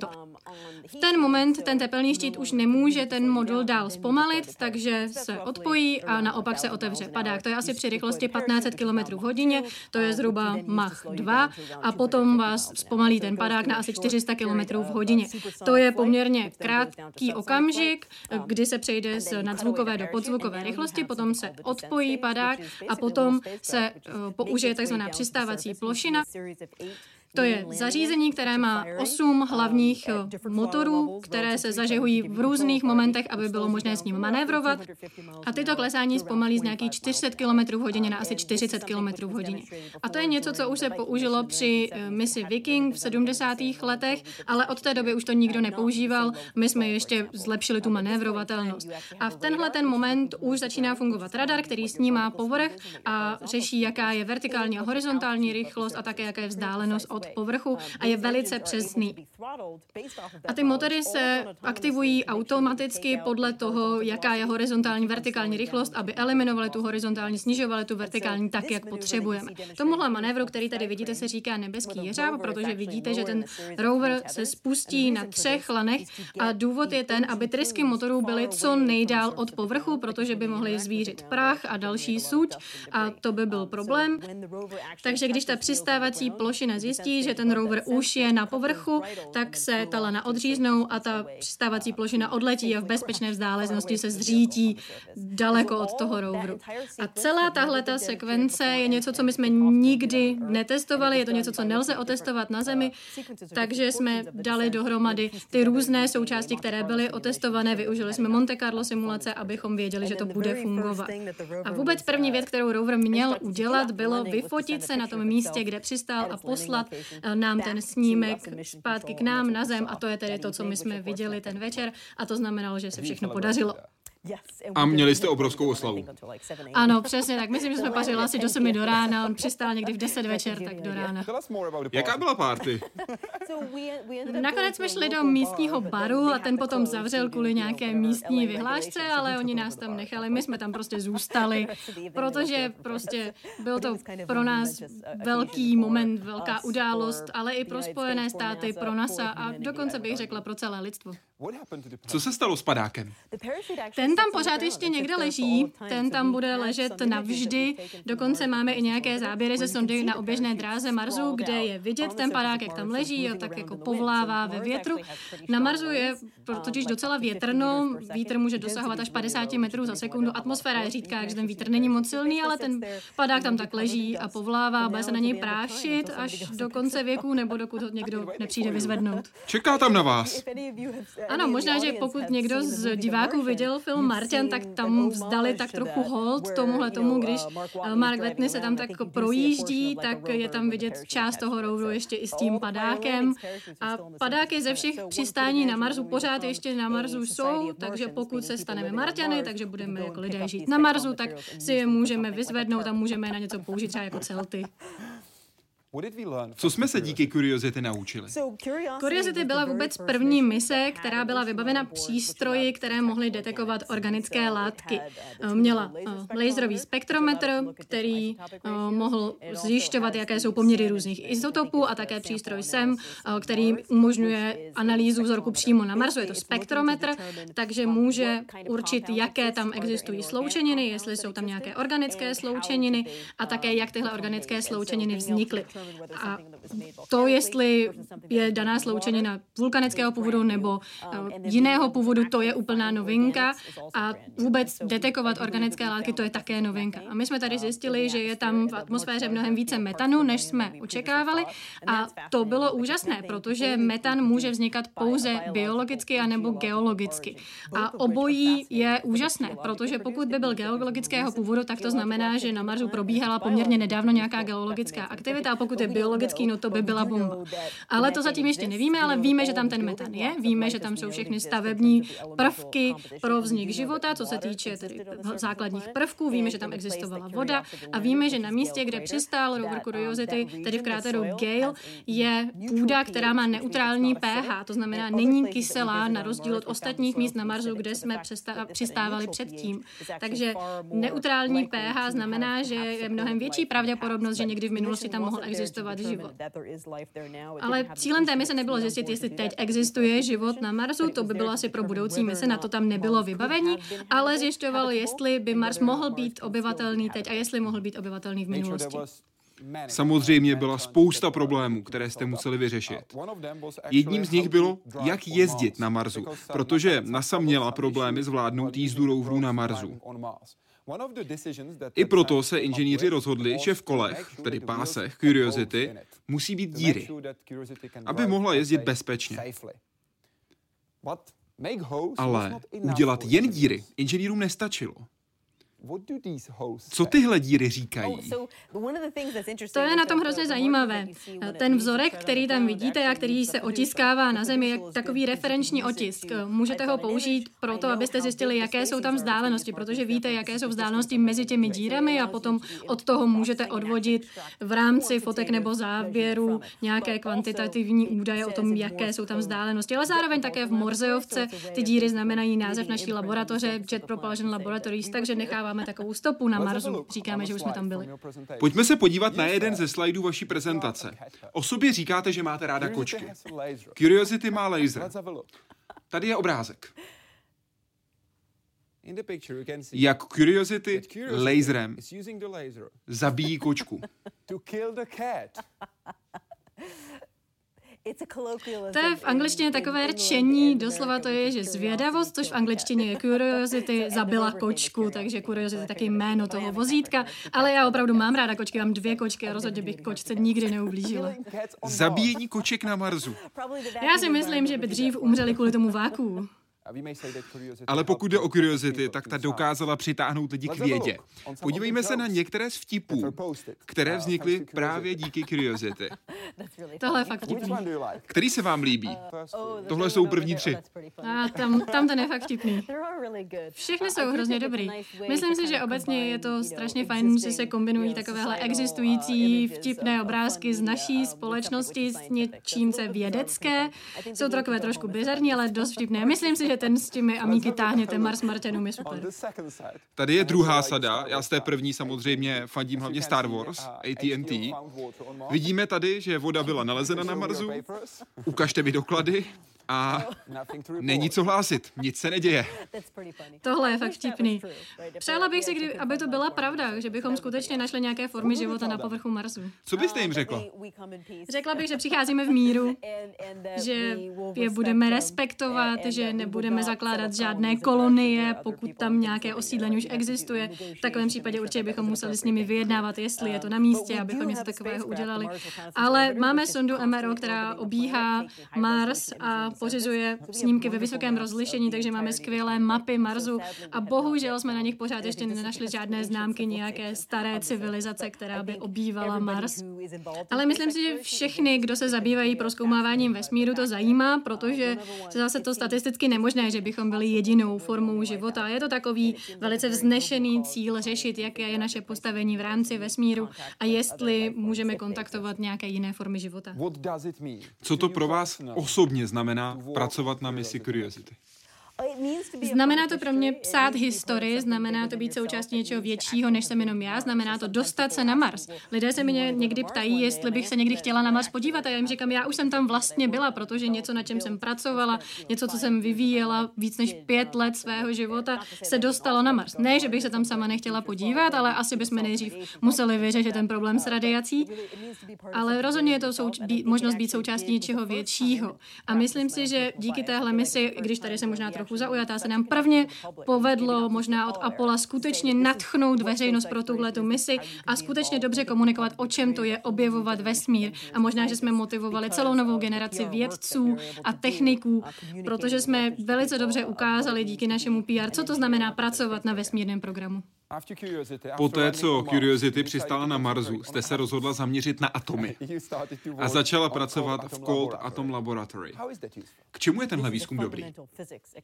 V ten moment ten tepelný štít už nemůže ten modul dál zpomalit, takže se odpojí a naopak se otevře padák. To je asi při rychlosti 1500 km v hodině, to je zhruba Mach 2 a potom vás zpomalí ten padák na asi 400 km v hodině. To je poměrně krátký okamžik, kdy se přejde z nadzvukové do podzvukové rychlosti, potom se odpojí padák a potom se uh, použije tzv. přistávací plošina. To je zařízení, které má osm hlavních eh, motorů, které se zažehují v různých momentech, aby bylo možné s ním manévrovat. A tyto klesání zpomalí z nějakých 400 km v hodině na asi 40 km v hodině. A to je něco, co už se použilo při eh, misi Viking v 70. letech, ale od té doby už to nikdo nepoužíval. My jsme ještě zlepšili tu manévrovatelnost. A v tenhle ten moment už začíná fungovat radar, který snímá povrch a řeší, jaká je vertikální a horizontální rychlost a také jaká je vzdálenost od povrchu a je velice přesný. A ty motory se aktivují automaticky podle toho, jaká je horizontální, vertikální rychlost, aby eliminovali tu horizontální, snižovali tu vertikální tak, jak potřebujeme. Tomuhle manévru, který tady vidíte, se říká nebeský jeřáb, protože vidíte, že ten rover se spustí na třech lanech a důvod je ten, aby trysky motorů byly co nejdál od povrchu, protože by mohly zvířit prach a další suť a to by byl problém. Takže když ta přistávací plošina zjistí, že ten rover už je na povrchu, tak se ta lana odříznou a ta přistávací plošina odletí a v bezpečné vzdálenosti se zřítí daleko od toho roveru. A celá tahle ta sekvence je něco, co my jsme nikdy netestovali, je to něco, co nelze otestovat na Zemi, takže jsme dali dohromady ty různé součásti, které byly otestované, využili jsme Monte Carlo simulace, abychom věděli, že to bude fungovat. A vůbec první věc, kterou rover měl udělat, bylo vyfotit se na tom místě, kde přistál a poslat nám ten snímek zpátky k nám na zem a to je tedy to, co my jsme viděli ten večer a to znamenalo, že se všechno podařilo. A měli jste obrovskou oslavu. Ano, přesně tak. Myslím, že jsme pařili asi do 7 do rána, on přistál někdy v 10 večer, tak do rána. Jaká byla party? Nakonec jsme šli do místního baru a ten potom zavřel kvůli nějaké místní vyhlášce, ale oni nás tam nechali, my jsme tam prostě zůstali, protože prostě byl to pro nás velký moment, velká událost, ale i pro Spojené státy, pro NASA a dokonce bych řekla pro celé lidstvo. Co se stalo s padákem? Ten tam pořád ještě někde leží, ten tam bude ležet navždy, dokonce máme i nějaké záběry ze sondy na oběžné dráze Marsu, kde je vidět ten padák, jak tam leží a tak jako povlává ve větru. Na Marsu je totiž docela větrno, vítr může dosahovat až 50 metrů za sekundu, atmosféra je řídká, takže ten vítr není moc silný, ale ten padák tam tak leží a povlává, bude se na něj prášit až do konce věku, nebo dokud ho někdo nepřijde vyzvednout. Čeká tam na vás. Ano, možná, že pokud někdo z diváků viděl film Martian, tak tam vzdali tak trochu hold tomuhle tomu, když Mark Letny se tam tak jako projíždí, tak je tam vidět část toho roudu ještě i s tím padákem. A padáky ze všech přistání na Marsu pořád ještě na Marsu jsou, takže pokud se staneme Martiany, takže budeme jako lidé žít na Marsu, tak si je můžeme vyzvednout a můžeme na něco použít třeba jako celty. Co jsme se díky Curiosity naučili? Curiosity byla vůbec první mise, která byla vybavena přístroji, které mohly detekovat organické látky. Měla eh, laserový spektrometr, který mohl zjišťovat, jaké jsou poměry různých izotopů a také přístroj SEM, který umožňuje analýzu vzorku přímo na Marsu. Je to spektrometr, takže může určit, jaké tam existují sloučeniny, jestli jsou tam nějaké organické sloučeniny a také, jak tyhle organické sloučeniny vznikly. A to, jestli je daná sloučenina vulkanického původu nebo eh, jiného původu, to je úplná novinka. A vůbec detekovat organické látky, to je také novinka. A my jsme tady zjistili, že je tam v atmosféře mnohem více metanu, než jsme očekávali. A to bylo úžasné, protože metan může vznikat pouze biologicky anebo geologicky. A obojí je úžasné, protože pokud by byl geologického původu, tak to znamená, že na Marsu probíhala poměrně nedávno nějaká geologická aktivita a pokud je biologický, no to by byla bomba. Ale to zatím ještě nevíme, ale víme, že tam ten metan je, víme, že tam jsou všechny stavební prvky pro vznik života, co se týče tedy základních prvků, víme, že tam existovala voda a víme, že na místě, kde přistál rover Curiosity, tedy v kráteru Gale, je půda, která má neutrální pH, to znamená není kyselá na rozdíl od ostatních míst na Marsu, kde jsme přistávali předtím. Takže neutrální pH znamená, že je mnohem větší pravděpodobnost, že někdy v minulosti tam mohl existovat život. Ale cílem té mise nebylo zjistit, jestli teď existuje život na Marsu, to by bylo asi pro budoucí mise, na to tam nebylo vybavení, ale zjišťoval, jestli by Mars mohl být obyvatelný teď a jestli mohl být obyvatelný v minulosti. Samozřejmě byla spousta problémů, které jste museli vyřešit. Jedním z nich bylo, jak jezdit na Marsu, protože NASA měla problémy zvládnout jízdu roverů na Marsu. I proto se inženýři rozhodli, že v kolech, tedy pásech Curiosity, musí být díry, aby mohla jezdit bezpečně. Ale udělat jen díry inženýrům nestačilo. Co tyhle díry říkají? To je na tom hrozně zajímavé. Ten vzorek, který tam vidíte a který se otiskává na zemi, je takový referenční otisk. Můžete ho použít pro to, abyste zjistili, jaké jsou tam vzdálenosti, protože víte, jaké jsou vzdálenosti mezi těmi dírami a potom od toho můžete odvodit v rámci fotek nebo záběru nějaké kvantitativní údaje o tom, jaké jsou tam vzdálenosti. Ale zároveň také v Morzeovce ty díry znamenají název naší laboratoře Jet Propulsion Laboratories, takže necháváme takovou stopu na Marsu. Říkáme, že už jsme tam byli. Pojďme se podívat na jeden ze slajdů vaší prezentace. O sobě říkáte, že máte ráda kočky. Curiosity má laser. Tady je obrázek. Jak Curiosity laserem zabíjí kočku. To je v angličtině takové rčení, doslova to je, že zvědavost, což v angličtině je curiosity, zabila kočku, takže curiosity je taky jméno toho vozítka, ale já opravdu mám ráda kočky, mám dvě kočky a rozhodně bych kočce nikdy neublížila. Zabíjení koček na Marsu. Já si myslím, že by dřív umřeli kvůli tomu váku. Ale pokud jde o Curiosity, tak ta dokázala přitáhnout lidi k vědě. Podívejme se na některé z vtipů, které vznikly právě díky Curiosity. Tohle je fakt vtipný. Který se vám líbí? Tohle jsou první tři. A tam, tam ten je fakt vtipný. Všechny jsou hrozně dobrý. Myslím si, že obecně je to strašně fajn, že se kombinují takovéhle existující vtipné obrázky z naší společnosti s něčím, co je vědecké. Jsou to takové trošku bizarní, ale dost vtipné. Myslím si, že ten s těmi amíky táhněte Mars Martianum je super. Tady je druhá sada. Já z té první samozřejmě fandím hlavně Star Wars, AT&T. Vidíme tady, že voda byla nalezena na Marsu. Ukažte mi doklady a není co hlásit, nic se neděje. Tohle je fakt vtipný. Přála bych si, kdy, aby to byla pravda, že bychom skutečně našli nějaké formy života na povrchu Marsu. Co byste jim řekla? Řekla bych, že přicházíme v míru, že je budeme respektovat, že nebudeme zakládat žádné kolonie, pokud tam nějaké osídlení už existuje. V takovém případě určitě bychom museli s nimi vyjednávat, jestli je to na místě, abychom něco takového udělali. Ale máme sondu MRO, která obíhá Mars a pořizuje snímky ve vysokém rozlišení, takže máme skvělé mapy Marsu a bohužel jsme na nich pořád ještě nenašli žádné známky nějaké staré civilizace, která by obývala Mars. Ale myslím si, že všechny, kdo se zabývají proskoumáváním vesmíru, to zajímá, protože se zase to statisticky nemožné, že bychom byli jedinou formou života. Je to takový velice vznešený cíl řešit, jaké je naše postavení v rámci vesmíru a jestli můžeme kontaktovat nějaké jiné formy života. Co to pro vás osobně znamená pracovat na misi Curiosity? Znamená to pro mě psát historii, znamená to být součástí něčeho většího, než jsem jenom já, znamená to dostat se na Mars. Lidé se mě někdy ptají, jestli bych se někdy chtěla na Mars podívat a já jim říkám, já už jsem tam vlastně byla, protože něco, na čem jsem pracovala, něco, co jsem vyvíjela víc než pět let svého života, se dostalo na Mars. Ne, že bych se tam sama nechtěla podívat, ale asi bychom nejdřív museli vyřešit ten problém s radiací, ale rozhodně je to souč- být, možnost být součástí něčeho většího. A myslím si, že díky téhle misi, když tady se možná trochu trochu zaujatá. Se nám prvně povedlo možná od Apola skutečně natchnout veřejnost pro tuhletu misi a skutečně dobře komunikovat, o čem to je objevovat vesmír. A možná, že jsme motivovali celou novou generaci vědců a techniků, protože jsme velice dobře ukázali díky našemu PR, co to znamená pracovat na vesmírném programu. Poté, co Curiosity přistála na Marsu, jste se rozhodla zaměřit na atomy a začala pracovat v Cold Atom Laboratory. K čemu je tenhle výzkum dobrý?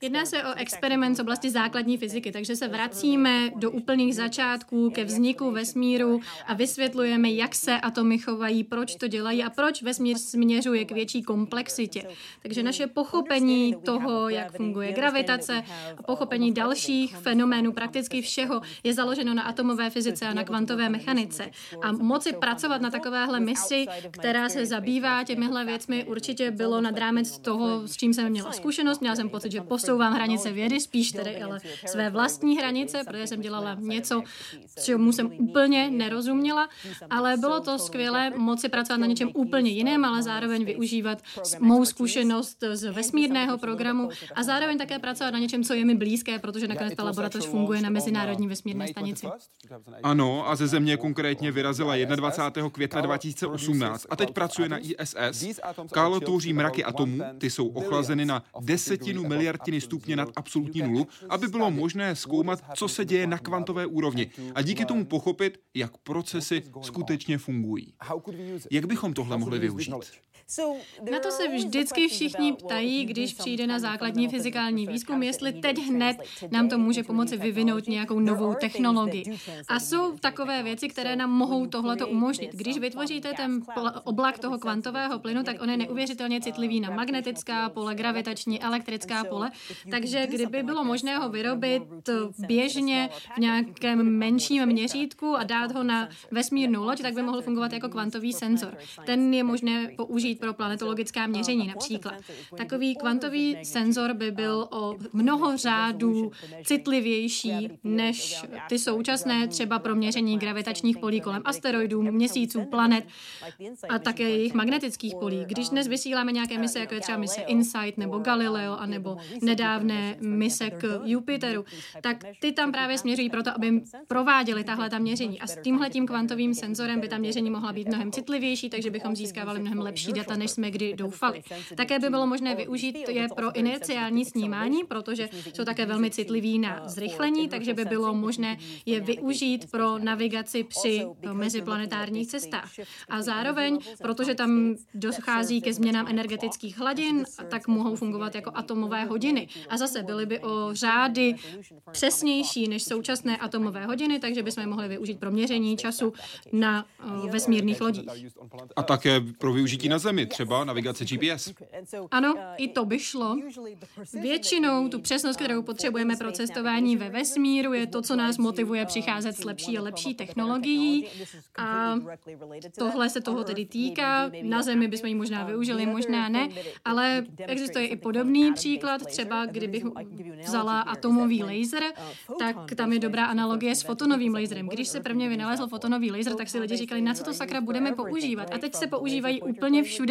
Jedná se o experiment z oblasti základní fyziky, takže se vracíme do úplných začátků ke vzniku vesmíru a vysvětlujeme, jak se atomy chovají, proč to dělají a proč vesmír směřuje k větší komplexitě. Takže naše pochopení toho, jak funguje gravitace a pochopení dalších fenoménů, prakticky všeho, je založeno na atomové fyzice a na kvantové mechanice. A moci pracovat na takovéhle misi, která se zabývá těmihle věcmi, určitě bylo nad rámec toho, s čím jsem měla zkušenost. Měla jsem pocit, že posouvám hranice vědy, spíš tedy ale své vlastní hranice, protože jsem dělala něco, čemu jsem úplně nerozuměla, ale bylo to skvělé moci pracovat na něčem úplně jiném, ale zároveň využívat mou zkušenost z vesmírného programu a zároveň také pracovat na něčem, co je mi blízké, protože nakonec ta laboratoř funguje na mezinárodní vesmírné stanici. Ano, a ze země konkrétně vyrazila 21. května 2018 a teď pracuje na ISS. Kálo tvoří mraky atomů, ty jsou ochlazeny na desetinu miliardiny stupně nad absolutní nulu, aby bylo možné zkoumat, co se děje na kvantové úrovni a díky tomu pochopit, jak procesy skutečně fungují. Jak bychom tohle mohli využít? Na to se vždycky všichni ptají, když přijde na základní fyzikální výzkum, jestli teď hned nám to může pomoci vyvinout nějakou novou technologii. A jsou takové věci, které nám mohou tohleto umožnit. Když vytvoříte ten oblak toho kvantového plynu, tak on je neuvěřitelně citlivý na magnetická pole, gravitační, elektrická pole. Takže kdyby bylo možné ho vyrobit běžně v nějakém menším měřítku a dát ho na vesmírnou loď, tak by mohl fungovat jako kvantový senzor. Ten je možné použít pro planetologická měření například. Takový kvantový senzor by byl o mnoho řádů citlivější než ty současné, třeba pro měření gravitačních polí kolem asteroidů, měsíců, planet a také jejich magnetických polí. Když dnes vysíláme nějaké mise, jako je třeba mise InSight nebo Galileo, anebo nedávné mise k Jupiteru, tak ty tam právě směřují proto, aby prováděli tahle ta měření. A s tímhletím kvantovým senzorem by ta měření mohla být mnohem citlivější, takže bychom získávali mnohem lepší lepší data, než jsme kdy doufali. Také by bylo možné využít je pro inerciální snímání, protože jsou také velmi citliví na zrychlení, takže by bylo možné je využít pro navigaci při meziplanetárních cestách. A zároveň, protože tam dochází ke změnám energetických hladin, tak mohou fungovat jako atomové hodiny. A zase byly by o řády přesnější než současné atomové hodiny, takže bychom je mohli využít pro měření času na uh, vesmírných lodích. A také pro využití na Zemi, třeba navigace GPS. Ano, i to by šlo. Většinou tu přesnost, kterou potřebujeme pro cestování ve vesmíru, je to, co nás motivuje přicházet s lepší a lepší technologií. A tohle se toho tedy týká. Na Zemi bychom ji možná využili, možná ne, ale existuje i podobný příklad, třeba kdybych vzala atomový laser, tak tam je dobrá analogie s fotonovým laserem. Když se prvně vynalezl fotonový laser, tak si lidi říkali, na co to sakra budeme používat. A teď se používají úplně všude,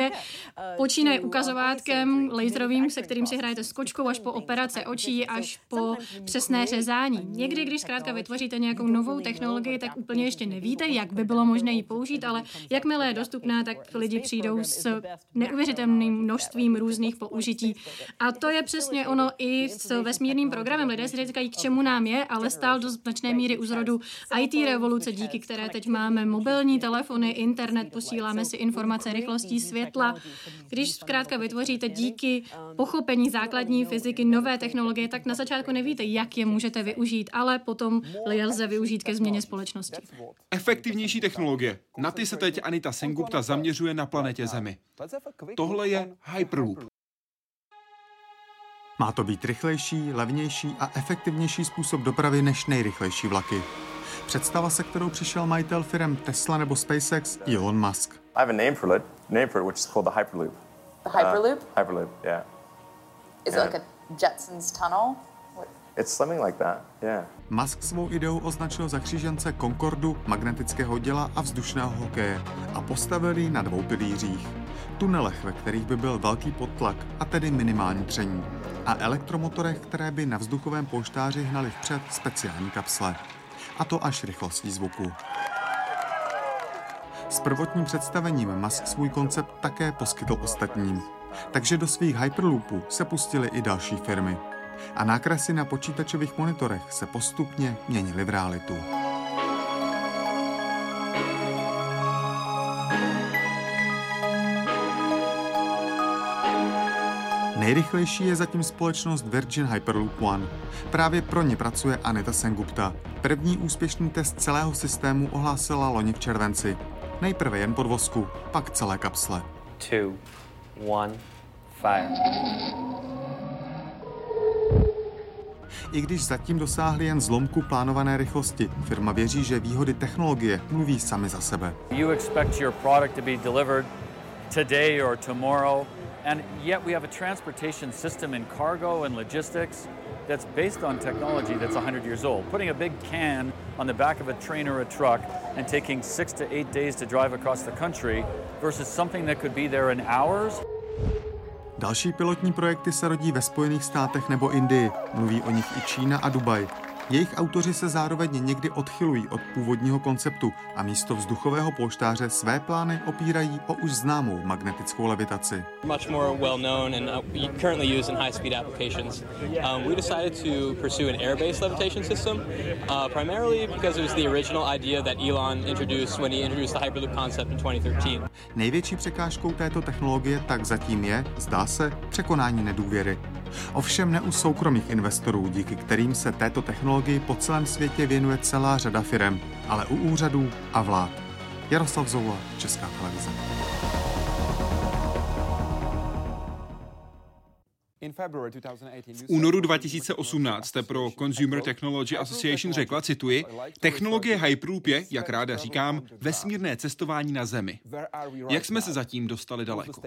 počínaje ukazovátkem laserovým, se kterým si hrajete s kočkou, až po operace očí, až po přesné řezání. Někdy, když zkrátka vytvoříte nějakou novou technologii, tak úplně ještě nevíte, jak by bylo možné ji použít, ale jakmile je dostupná, tak lidi přijdou s neuvěřitelným množstvím různých použití. A to je přesně ono i s vesmírným programem. Lidé si říkají, k čemu nám je, ale stál do značné míry u zrodu IT revoluce, díky které teď máme mobilní telefony, internet, posíláme si informace rychlostí světla. Když zkrátka vytvoříte díky pochopení základní fyziky nové technologie, tak na začátku nevíte, jak je můžete využít, ale potom je lze využít ke změně společnosti. Efektivnější technologie. Na ty se teď Anita Sengupta zaměřuje na planetě Zemi. Tohle je Hyperloop. Má to být rychlejší, levnější a efektivnější způsob dopravy než nejrychlejší vlaky. Představa, se kterou přišel majitel firm Tesla nebo SpaceX Elon Musk. I have a name for it, name for it, which is called the Hyperloop. The Hyperloop? Uh, Hyperloop, yeah. Is it like a Jetsons tunnel? What- It's something like that, yeah. Musk svou ideou označil za křížence Concordu, magnetického děla a vzdušného hokeje a postavil ji na dvou pilířích. Tunelech, ve kterých by byl velký podtlak a tedy minimální tření. A elektromotorech, které by na vzduchovém polštáři hnali vpřed speciální kapsle. A to až rychlostí zvuku. S prvotním představením Musk svůj koncept také poskytl ostatním. Takže do svých Hyperloopů se pustily i další firmy. A nákresy na počítačových monitorech se postupně měnily v realitu. Nejrychlejší je zatím společnost Virgin Hyperloop One. Právě pro ně pracuje Anita Sengupta. První úspěšný test celého systému ohlásila loni v červenci. Nejprve jen podvozku, pak celé kapsle. two, one, fire. I když zatím dosáhli jen zlomku plánované rychlosti, firma věří, že výhody technologie mluví sami za sebe. You expect your product to be delivered today or tomorrow, and yet we have a transportation system in cargo and logistics that's based on technology that's 100 years old. Putting a big can on the back of a train or a truck and taking six to eight days to drive across the country versus something that could be there in hours. Další pilotní projekty se rodí ve Spojených státech nebo Indii. Mluví o nich i Čína a Dubaj. Jejich autoři se zároveň někdy odchylují od původního konceptu a místo vzduchového polštáře své plány opírají o už známou magnetickou levitaci. much more well known and uh, currently used in high speed applications. Um, we decided to pursue an air based levitation system, uh, primarily because it was the original idea that Elon introduced when he introduced the Hyperloop concept in 2013. Největší překážkou této technologie tak zatím je, zdá se, překonání nedůvěry. Ovšem ne u soukromých investorů, díky kterým se této technologii po celém světě věnuje celá řada firem, ale u úřadů a vlád. Jaroslav Zoula, Česká televize. V únoru 2018 jste pro Consumer Technology Association řekla, cituji, technologie Hyperloop je, jak ráda říkám, vesmírné cestování na Zemi. Jak jsme se zatím dostali daleko?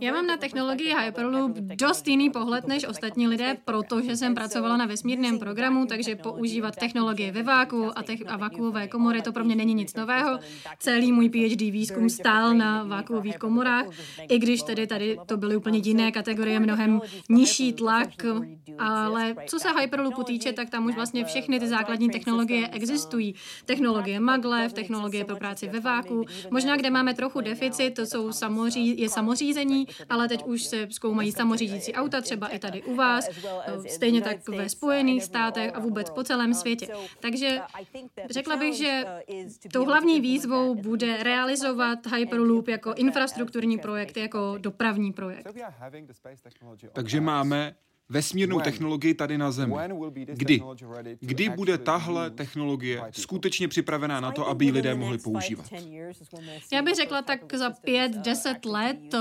Já mám na technologii Hyperloop dost jiný pohled než ostatní lidé, protože jsem pracovala na vesmírném programu, takže používat technologie ve váku a, te- a vakuové komory, to pro mě není nic nového. Celý můj PhD výzkum stál na vakuových komorách, i když tedy tady to byly úplně jiné kategorie, mnohem nižší tlak, ale co se Hyperloopu týče, tak tam už vlastně všechny ty základní technologie existují. Technologie maglev, technologie pro práci ve váku, možná kde máme trochu deficit, to jsou samozřejmě samořízení, ale teď už se zkoumají samořídící auta, třeba i tady u vás, stejně tak ve Spojených státech a vůbec po celém světě. Takže řekla bych, že tou hlavní výzvou bude realizovat Hyperloop jako infrastrukturní projekt, jako dopravní projekt. Takže máme vesmírnou technologii tady na Zemi. Kdy? Kdy bude tahle technologie skutečně připravená na to, aby ji lidé mohli používat? Já bych řekla, tak za pět, deset let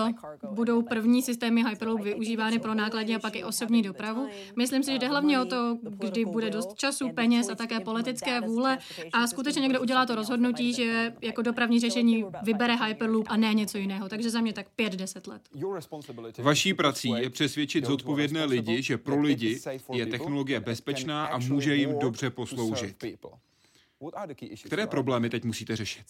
budou první systémy Hyperloop využívány pro nákladní a pak i osobní dopravu. Myslím si, že jde hlavně o to, kdy bude dost času, peněz a také politické vůle a skutečně někdo udělá to rozhodnutí, že jako dopravní řešení vybere Hyperloop a ne něco jiného. Takže za mě tak pět, deset let. Vaší prací je přesvědčit zodpovědné lidi, že pro lidi je technologie bezpečná a může jim dobře posloužit. Které problémy teď musíte řešit?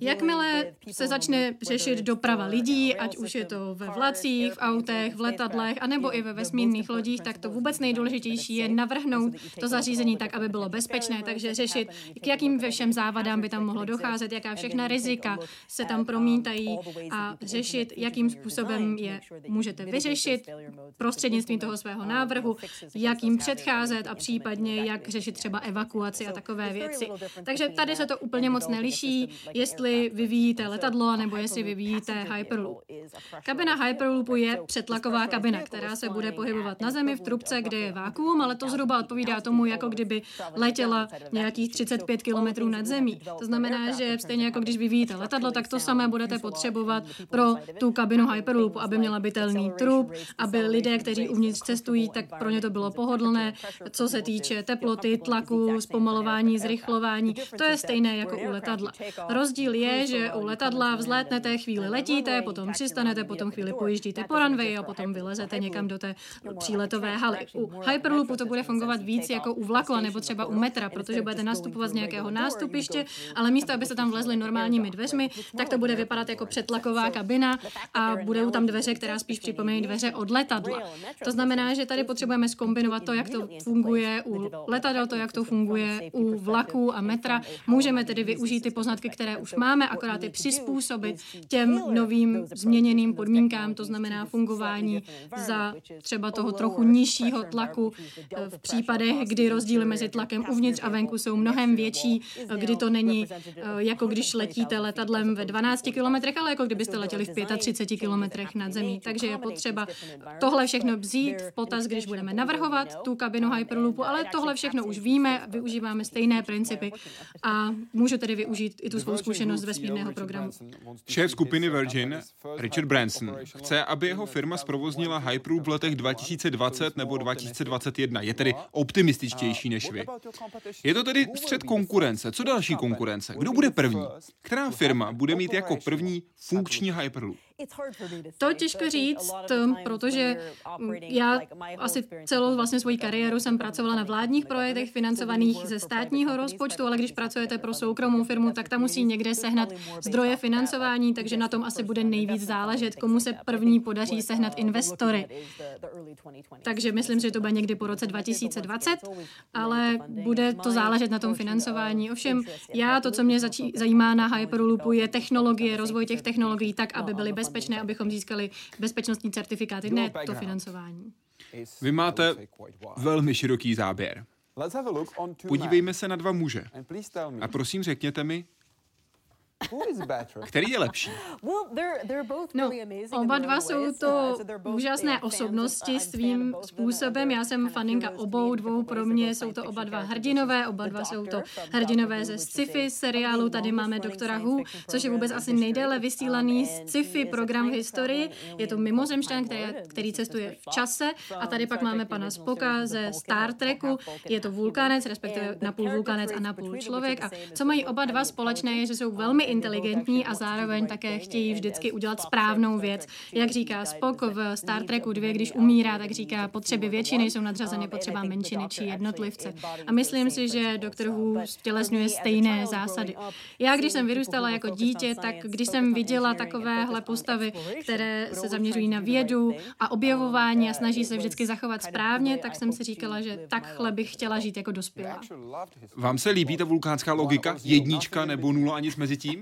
Jakmile se začne řešit doprava lidí, ať už je to ve vlacích, v autech, v letadlech, anebo i ve vesmírných lodích, tak to vůbec nejdůležitější je navrhnout to zařízení tak, aby bylo bezpečné. Takže řešit, k jakým ve všem závadám by tam mohlo docházet, jaká všechna rizika se tam promítají a řešit, jakým způsobem je můžete vyřešit prostřednictvím toho svého návrhu, jak jim předcházet a případně jak řešit třeba evakuaci a takové věci věci. Takže tady se to úplně moc neliší, jestli vyvíjíte letadlo nebo jestli vyvíjíte Hyperloop. Kabina Hyperloopu je přetlaková kabina, která se bude pohybovat na zemi v trubce, kde je vákuum, ale to zhruba odpovídá tomu, jako kdyby letěla nějakých 35 km nad zemí. To znamená, že stejně jako když vyvíjíte letadlo, tak to samé budete potřebovat pro tu kabinu Hyperloopu, aby měla bytelný trup, aby lidé, kteří uvnitř cestují, tak pro ně to bylo pohodlné, co se týče teploty, tlaku, zpomalování, zrychlování. To je stejné jako u letadla. Rozdíl je, že u letadla vzlétnete, chvíli letíte, potom přistanete, potom chvíli pojíždíte po runway a potom vylezete někam do té příletové haly. U Hyperloopu to bude fungovat víc jako u vlaku nebo třeba u metra, protože budete nastupovat z nějakého nástupiště, ale místo, abyste tam vlezli normálními dveřmi, tak to bude vypadat jako přetlaková kabina a budou tam dveře, která spíš připomínají dveře od letadla. To znamená, že tady potřebujeme skombinovat to, jak to funguje u letadel, to, jak to funguje u vlaků a metra. Můžeme tedy využít ty poznatky, které už máme, akorát je přizpůsobit těm novým změněným podmínkám, to znamená fungování za třeba toho trochu nižšího tlaku v případech, kdy rozdíly mezi tlakem uvnitř a venku jsou mnohem větší, kdy to není jako když letíte letadlem ve 12 kilometrech, ale jako kdybyste letěli v 35 kilometrech nad zemí. Takže je potřeba tohle všechno vzít v potaz, když budeme navrhovat tu kabinu Hyperloopu, ale tohle všechno už víme, využíváme stejné principy a můžu tedy využít i tu svou zkušenost z vesmírného programu. Šéf skupiny Virgin, Richard Branson, chce, aby jeho firma zprovoznila Hyperloop v letech 2020 nebo 2021. Je tedy optimističtější než vy. Je to tedy střed konkurence. Co další konkurence? Kdo bude první? Která firma bude mít jako první funkční Hyperloop? To těžko říct, protože já asi celou vlastně svoji kariéru jsem pracovala na vládních projektech financovaných ze státního rozpočtu, ale když pracujete pro soukromou firmu, tak tam musí někde sehnat zdroje financování, takže na tom asi bude nejvíc záležet, komu se první podaří sehnat investory. Takže myslím, že to bude někdy po roce 2020, ale bude to záležet na tom financování. Ovšem, já to, co mě začí, zajímá na Hyperloopu, je technologie, rozvoj těch technologií tak, aby byly bezpečné, abychom získali bezpečnostní certifikáty, ne to financování. Vy máte velmi široký záběr. Podívejme se na dva muže. A prosím řekněte mi, který je lepší? No, oba dva jsou to úžasné osobnosti svým způsobem. Já jsem faninka obou dvou, pro mě jsou to oba dva hrdinové, oba dva jsou to hrdinové ze sci-fi seriálu. Tady máme Doktora Who, což je vůbec asi nejdéle vysílaný sci-fi program v historii. Je to mimozemšťan, který, který cestuje v čase a tady pak máme pana Spoka ze Star Treku. Je to vulkanec, respektive napůl vulkanec a napůl člověk. A co mají oba dva společné, je, že jsou velmi inteligentní a zároveň také chtějí vždycky udělat správnou věc. Jak říká Spock v Star Treku 2, když umírá, tak říká, potřeby většiny jsou nadřazeny potřebám menšiny či jednotlivce. A myslím si, že doktor Who stělesňuje stejné zásady. Já, když jsem vyrůstala jako dítě, tak když jsem viděla takovéhle postavy, které se zaměřují na vědu a objevování a snaží se vždycky zachovat správně, tak jsem si říkala, že takhle bych chtěla žít jako dospělá. Vám se líbí ta vulkánská logika? Jednička nebo nula a nic mezi tím?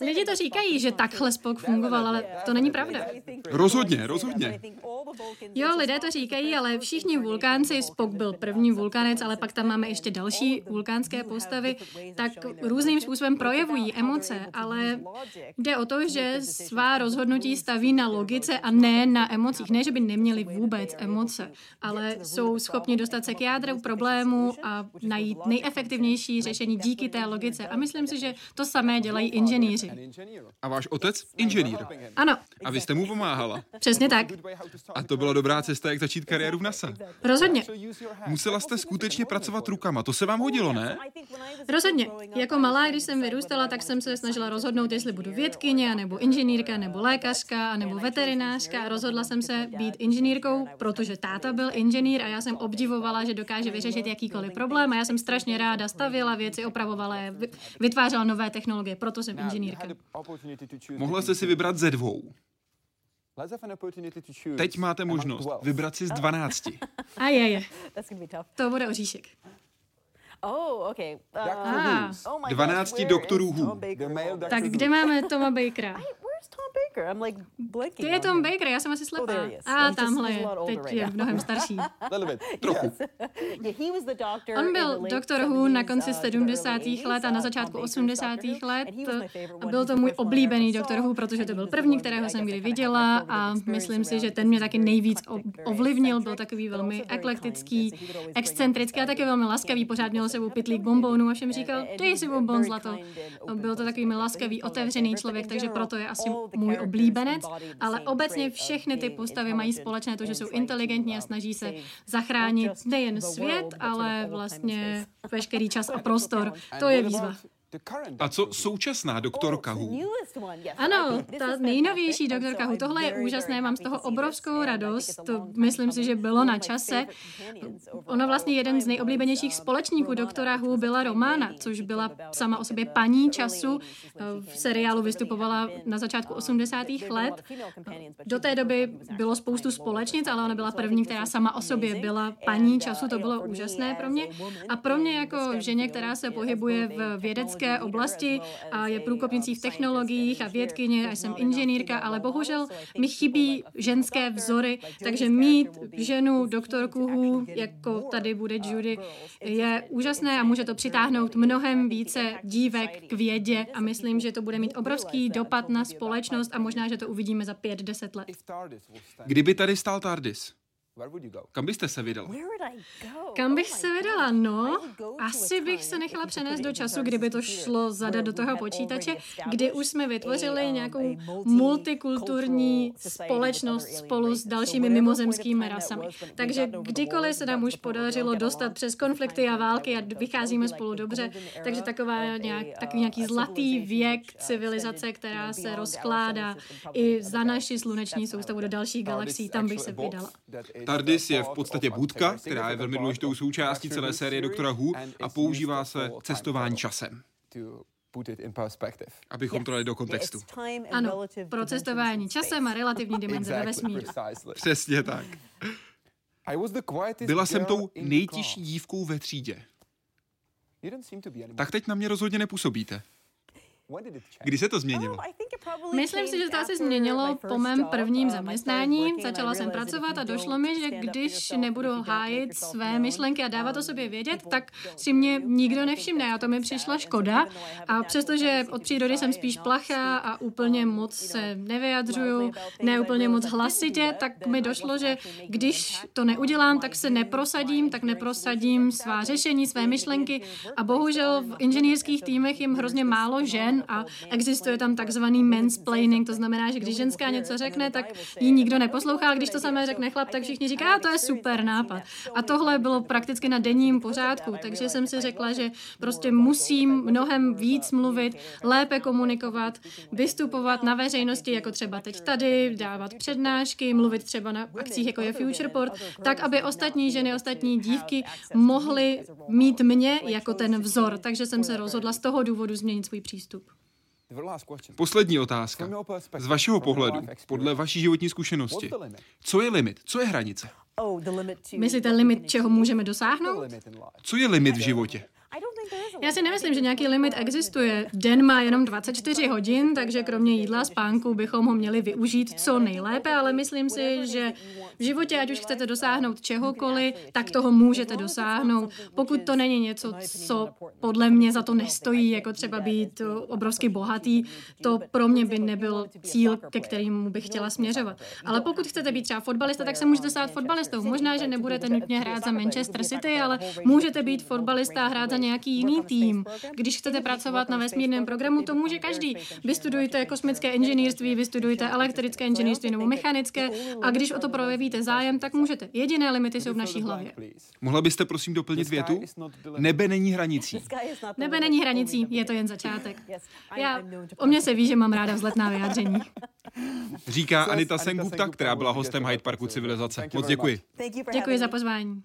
Lidi to říkají, že takhle Spock fungoval, ale to není pravda. Rozhodně, rozhodně. Jo, lidé to říkají, ale všichni vulkánci, Spock byl první vulkanec, ale pak tam máme ještě další vulkánské postavy, tak různým způsobem projevují emoce, ale jde o to, že svá rozhodnutí staví na logice a ne na emocích. Ne, že by neměli vůbec emoce, ale jsou schopni dostat se k jádru problému a najít nejefektivnější řešení díky té logice. A myslím si, že to samé dělají inženýři. A váš otec? Inženýr. Ano. A vy jste mu pomáhala. Přesně tak. A to byla dobrá cesta, jak začít kariéru v NASA. Rozhodně. Musela jste skutečně pracovat rukama. To se vám hodilo, ne? Rozhodně. Jako malá, když jsem vyrůstala, tak jsem se snažila rozhodnout, jestli budu vědkyně, nebo inženýrka, nebo lékařka, nebo veterinářka. A rozhodla jsem se být inženýrkou, protože táta byl inženýr a já jsem obdivovala, že dokáže vyřešit jakýkoliv problém. A já jsem strašně ráda stavila věci, opravovala je, vytvářela nové technologie, proto jsem inženýrka. Mohla jste si vybrat ze dvou. Teď máte možnost vybrat si z 12. A je, je. To bude oříšek. Oh, okay. Uh, 12 doktorů Who. Tak kde máme Toma Bakera? Tom Baker? I'm like blinking. To je Tom Baker, já jsem asi slepá. A tamhle je, teď je mnohem starší. Trochu. On byl doktor Who na konci 70. let a na začátku 80. let a byl to můj oblíbený doktor Who, protože to byl první, kterého jsem kdy viděla a myslím si, že ten mě taky nejvíc ovlivnil. Byl takový velmi eklektický, excentrický a taky velmi laskavý. Pořád měl sebou pitlík bonbonů a všem říkal, dej si bonbon zlato. Byl to takový laskavý, otevřený člověk, takže proto je asi můj oblíbenec, ale obecně všechny ty postavy mají společné to, že jsou inteligentní a snaží se zachránit nejen svět, ale vlastně veškerý čas a prostor. To je výzva. A co současná doktorka Hu? Ano, ta nejnovější doktorka Hu. Tohle je úžasné, mám z toho obrovskou radost. To myslím si, že bylo na čase. Ono vlastně jeden z nejoblíbenějších společníků doktora Hu byla Romana, což byla sama o sobě paní času. V seriálu vystupovala na začátku 80. let. Do té doby bylo spoustu společnic, ale ona byla první, která sama o sobě byla paní času. To bylo úžasné pro mě. A pro mě jako ženě, která se pohybuje v vědecké vědecké oblasti a je průkopnicí v technologiích a vědkyně. A jsem inženýrka, ale bohužel mi chybí ženské vzory, takže mít ženu, doktorku Hu, jako tady bude Judy, je úžasné a může to přitáhnout mnohem více dívek k vědě. A myslím, že to bude mít obrovský dopad na společnost a možná, že to uvidíme za pět, deset let. Kdyby tady stál TARDIS, kam byste se vydala? Kam bych se vydala? No, asi bych se nechala přenést do času, kdyby to šlo zadat do toho počítače, kdy už jsme vytvořili nějakou multikulturní společnost spolu s dalšími mimozemskými rasami. Takže kdykoliv se nám už podařilo dostat přes konflikty a války a vycházíme spolu dobře, takže taková nějak, takový nějaký zlatý věk civilizace, která se rozkládá i za naši sluneční soustavu do dalších galaxií, tam bych se vydala. TARDIS je v podstatě budka, která je velmi důležitou součástí celé série Doktora Who a používá se cestování časem. Abychom to dali do kontextu. Ano, pro cestování časem a relativní dimenze ve vesmíru. Přesně tak. Byla jsem tou nejtěžší dívkou ve třídě. Tak teď na mě rozhodně nepůsobíte. Kdy se to změnilo? Myslím si, že to asi změnilo po mém prvním zaměstnání. Začala jsem pracovat a došlo mi, že když nebudu hájit své myšlenky a dávat o sobě vědět, tak si mě nikdo nevšimne a to mi přišla škoda. A přestože od přírody jsem spíš plachá a úplně moc se nevyjadřuju, ne úplně moc hlasitě, tak mi došlo, že když to neudělám, tak se neprosadím, tak neprosadím svá řešení, své myšlenky a bohužel v inženýrských týmech jim hrozně málo žen a existuje tam takzvaný mansplaining, to znamená, že když ženská něco řekne, tak ji nikdo neposlouchá, když to samé řekne chlap, tak všichni říká, a to je super nápad. A tohle bylo prakticky na denním pořádku, takže jsem si řekla, že prostě musím mnohem víc mluvit, lépe komunikovat, vystupovat na veřejnosti, jako třeba teď tady, dávat přednášky, mluvit třeba na akcích, jako je Futureport, tak, aby ostatní ženy, ostatní dívky mohly mít mě jako ten vzor. Takže jsem se rozhodla z toho důvodu změnit svůj přístup. Poslední otázka. Z vašeho pohledu, podle vaší životní zkušenosti, co je limit, co je hranice? Myslíte limit, čeho můžeme dosáhnout? Co je limit v životě? Já si nemyslím, že nějaký limit existuje. Den má jenom 24 hodin, takže kromě jídla a spánku bychom ho měli využít co nejlépe, ale myslím si, že v životě, ať už chcete dosáhnout čehokoliv, tak toho můžete dosáhnout. Pokud to není něco, co podle mě za to nestojí, jako třeba být obrovsky bohatý, to pro mě by nebyl cíl, ke kterému bych chtěla směřovat. Ale pokud chcete být třeba fotbalista, tak se můžete stát fotbalistou. Možná, že nebudete nutně hrát za Manchester City, ale můžete být fotbalista a hrát za nějaký jiný tým. Když chcete pracovat na vesmírném programu, to může každý. Vystudujte kosmické inženýrství, vystudujte elektrické inženýrství nebo mechanické a když o to projevíte zájem, tak můžete. Jediné limity jsou v naší hlavě. Mohla byste prosím doplnit větu? Nebe není hranicí. Nebe není hranicí, je to jen začátek. Já, o mě se ví, že mám ráda vzletná vyjádření. Říká Anita Sengupta, která byla hostem Hyde Parku civilizace. Moc děkuji. Děkuji za pozvání.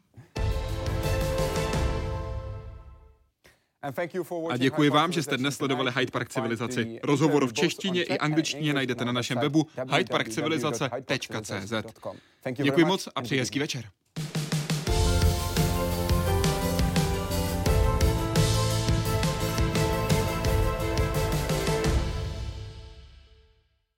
A děkuji vám, že jste dnes sledovali Hyde Park Civilizaci. Rozhovor v češtině i angličtině najdete na našem webu hydeparkcivilizace.cz. Děkuji moc a přeji hezký večer.